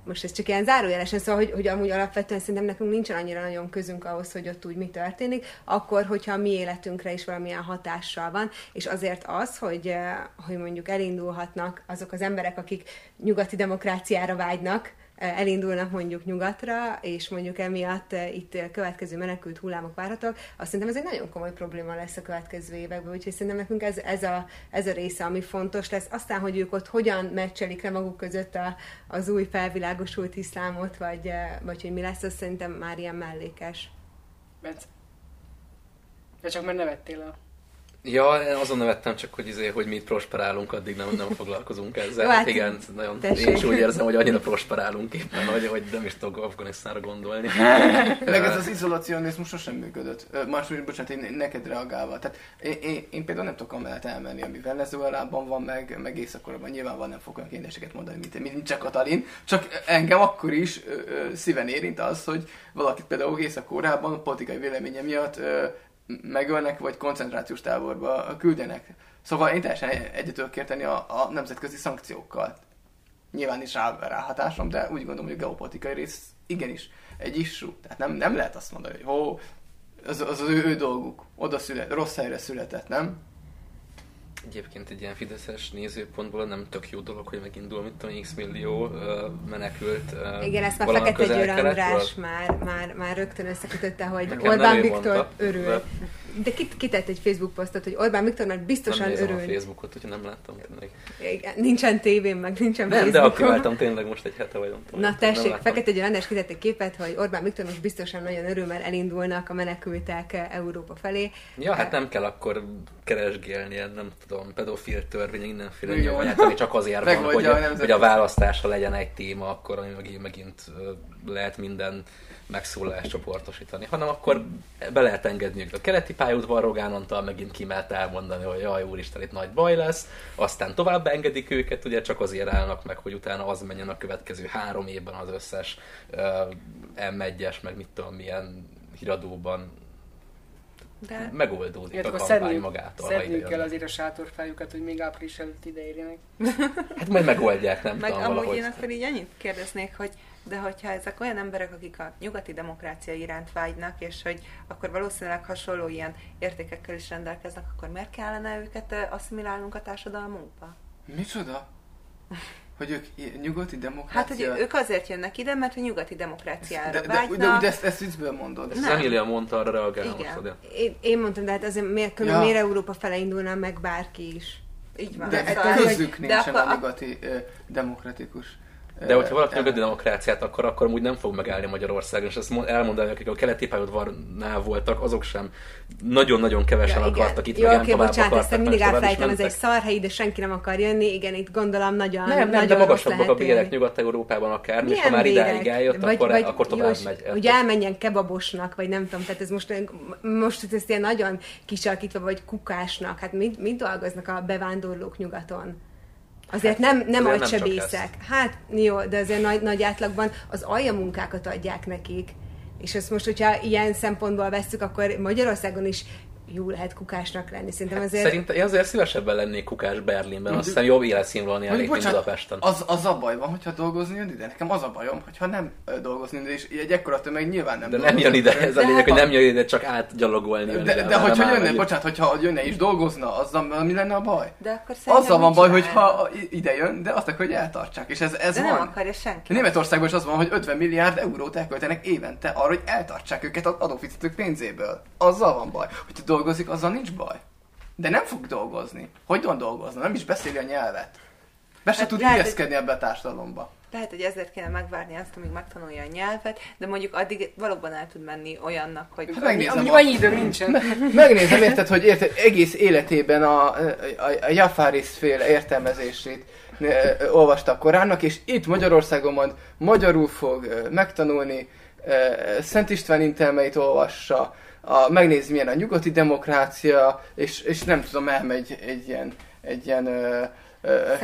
most ez csak ilyen zárójelesen, szóval, hogy, hogy amúgy alapvetően szerintem nekünk nincsen annyira nagyon közünk ahhoz, hogy ott úgy mi történik, akkor, hogyha a mi életünkre is valamilyen hatással van, és azért az, hogy, eh, hogy mondjuk elindulhatnak azok az emberek, akik nyugati demokráciára vágynak, elindulnak mondjuk nyugatra, és mondjuk emiatt eh, itt következő menekült hullámok várhatók, azt szerintem ez egy nagyon komoly probléma lesz a következő években, úgyhogy szerintem nekünk ez, ez, a, ez a része, ami fontos lesz. Aztán, hogy ők ott hogyan meccselik le maguk között a, az új felvilágosult iszlámot, vagy, eh, vagy hogy mi lesz, az szerintem már ilyen mellékes. Bence. De csak mert nevettél a Ja, én azon nevettem csak, hogy, izé, hogy mi prosperálunk, addig nem, nem foglalkozunk ezzel. hát, Igen, nagyon, tessék. én is úgy érzem, hogy annyira prosperálunk éppen, hogy, hogy nem is tudok Afganisztánra gondolni. Meg ez az izolacionizmus sosem működött. Máshogy, bocsánat, én neked reagálva. Tehát én, én, én például nem tudok amellett elmenni, ami Venezuelában van, meg, meg Észak-Koreában. Nyilván nem fogok olyan kérdéseket mondani, mint, mint csak Katalin. Csak engem akkor is ö, ö, szíven érint az, hogy valakit például Észak-Koreában a politikai véleménye miatt ö, megölnek, vagy koncentrációs táborba küldenek. Szóval én teljesen egyet tudok érteni a, a nemzetközi szankciókkal. Nyilván is rá, ráhatásom, de úgy gondolom, hogy a geopolitikai rész igenis egy issue. Tehát nem, nem lehet azt mondani, hogy ó, az, az, az ő, ő dolguk, oda szület, rossz helyre született, nem? Egyébként egy ilyen fideszes nézőpontból nem tök jó dolog, hogy megindul, mint tudom, x millió uh, menekült. Uh, Igen, ezt már Fekete Győr. András már, már, már rögtön összekötötte, hogy Nekem Orbán Viktor mondta, örül. de- De kit, kitett egy Facebook posztot, hogy Orbán Viktornak biztosan nem nézem a örül. Facebookot, úgyhogy nem láttam tényleg. Igen, Nincsen tévén, meg nincsen Nem, de Facebookon. aktiváltam tényleg most egy hete vagy nem tudom. Na tessék. Fekete Győr András kitett egy képet, hogy Orbán Viktor most biztosan nagyon örül, mert elindulnak a menekültek Európa felé. Ja, hát nem kell akkor keresgélni nem tudom, pedofil törvény, mindenféle nyomanyát, ami csak azért van, hogy, a hogy a választásra legyen egy téma, akkor ami megint, megint lehet minden megszólást csoportosítani, hanem akkor be lehet engedni a keleti pályaudvar Rogán Antal megint kimelt elmondani, hogy jaj, úristen, itt nagy baj lesz, aztán tovább engedik őket, ugye csak azért állnak meg, hogy utána az menjen a következő három évben az összes uh, M1-es, meg mit tudom, milyen híradóban De megoldódik Illetve a kampány szedniük, magától. ide kell azért a sátorfájukat, hogy még április előtt ideérjenek. Hát majd megoldják, nem meg tudom, amúgy valahogy. én akkor így annyit kérdeznék, hogy de hogyha ezek olyan emberek, akik a nyugati demokrácia iránt vágynak, és hogy akkor valószínűleg hasonló ilyen értékekkel is rendelkeznek, akkor miért kellene őket asszimilálnunk a társadalmunkba? Micsoda? Hogy ők nyugati Hát, demokrácia? hogy ők azért jönnek ide, mert a nyugati demokráciára de, de, de, vágynak. de, de ezt, ezt viccből mondod. Ezt Emilia mondta, arra reagál Igen. most? Én, én mondtam, de hát azért miért, Ja. miért Európa fele indulna meg bárki is? Így van. De Tehát, hogy- közük de nincsen akkor- a nyugati ö, demokratikus. De hogyha valaki ember. nyugati demokráciát akar, akkor úgy nem fog megállni Magyarországon, és ezt mo- elmondani, akik a keleti pályaudvarnál voltak, azok sem nagyon-nagyon kevesen Ja, igen. akartak itt, Jó, meg oké, bocsánat, ezt mindig elfelejtem, ez egy szarhely, de senki nem akar jönni. Igen, itt gondolom nagyon, Nem, nem, nagyon de magasabbak a bérek. Nyugat-Európában akár, és ha már idáig eljött, akkor, akkor tovább jó, és megy. Hogy elmenjen kebabosnak, vagy nem tudom, tehát ez most, most ezt ilyen nagyon kisalkítva, vagy kukásnak, hát mit, mit dolgoznak a bevándorlók nyugaton? Azért nem, nem nem agysebészek. Hát jó, de azért nagy, nagy átlagban az aljamunkákat adják nekik. És ezt most, hogyha ilyen szempontból vesszük, akkor Magyarországon is jó lehet kukásnak lenni. Szerintem Hát azért... Szerintem én azért szívesebben lennék kukás Berlinben, azt hiszem jobb életszínvonalni elég, mint Budapesten. Az, az a baj van, hogyha dolgozni jön ide. Nekem az a bajom, hogyha nem dolgozni jön ide, és egy ekkora tömeg nyilván nem De nem jön ide, ez a lényeg, hogy nem jön ide, csak átgyalogolni. De, de nem hogyha jönne, bocsánat, hogyha jönne és dolgozna, azzal mi lenne a baj? De akkor Azzal van baj, hogyha ide jön, de azt akarja, hogy eltartsák. És ez, ez De van. nem akarja senki. Németországban is az van, hogy 50 milliárd eurót elköltenek évente arra, hogy eltartsák őket az adófizetők pénzéből. Azzal van baj. Hogyha dolgozik, azzal nincs baj. De nem fog dolgozni. Hogy van dolgozni? Nem is beszéli a nyelvet. Be se Hát tud lehet, illeszkedni ebbe a társadalomba. Lehet, hogy ezért kéne megvárni azt, amíg megtanulja a nyelvet, de mondjuk addig valóban el tud menni olyannak, hogy... Hát megnézem Amúgy a- annyi idő nincsen. Megnézem, érted, hogy érted, egész életében a, a, a Jafaris féle értelmezését olvasta a Koránnak, és itt Magyarországon majd magyarul fog megtanulni, Szent István intelmeit olvassa, a, megnézi milyen a nyugati demokrácia, és, és nem tudom, elmegy egy ilyen, egy ilyen ö,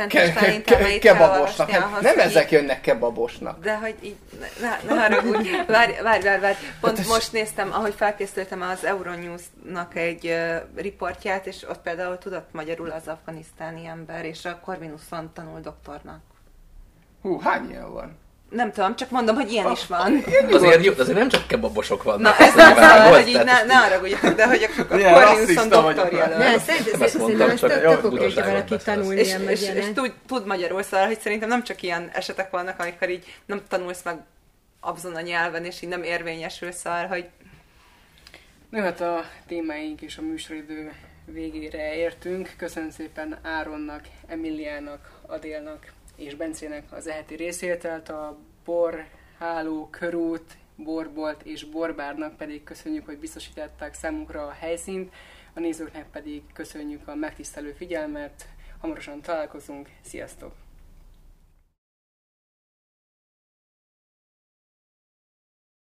ke, ke, ke, kebabosnak. Hát ahhoz, nem ezek így- jönnek kebabosnak. De hogy így, ne, ne haragudj, várj, várj, várj, várj. Pont Hát most néztem, ahogy felkészültem az Euronews-nak egy uh, riportját, és ott például tudott magyarul az afganisztáni ember, és a Corvinuson tanul doktornak. Hú, hány ilyen van? Nem tudom, csak mondom, hogy ilyen is van. Azért, jó, azért nem csak kebabosok Na, vannak. ez nem szabad, hogy így ne, ne haragudjatok, de hogy a, a vagyok doktor jelölt. szerintem, Ezt szerintem mondtam, ez csak tök, oké, budaságot valaki beszélsz. tanul És, ilyen, és, és tud, tud magyarul, szóval, hogy szerintem nem csak ilyen esetek vannak, amikor így nem tanulsz meg abszon a nyelven, és így nem érvényesül, szóval, hogy No, hát a témáink és a műsoridő végére értünk. Köszönöm szépen Áronnak, Emiliának, Adélnak és Bencének az eheti részvételt. A Bor, Háló, Körút, Borbolt és Borbárnak pedig köszönjük, hogy biztosították számunkra a helyszínt. A nézőknek pedig köszönjük a megtisztelő figyelmet. Hamarosan találkozunk. Sziasztok!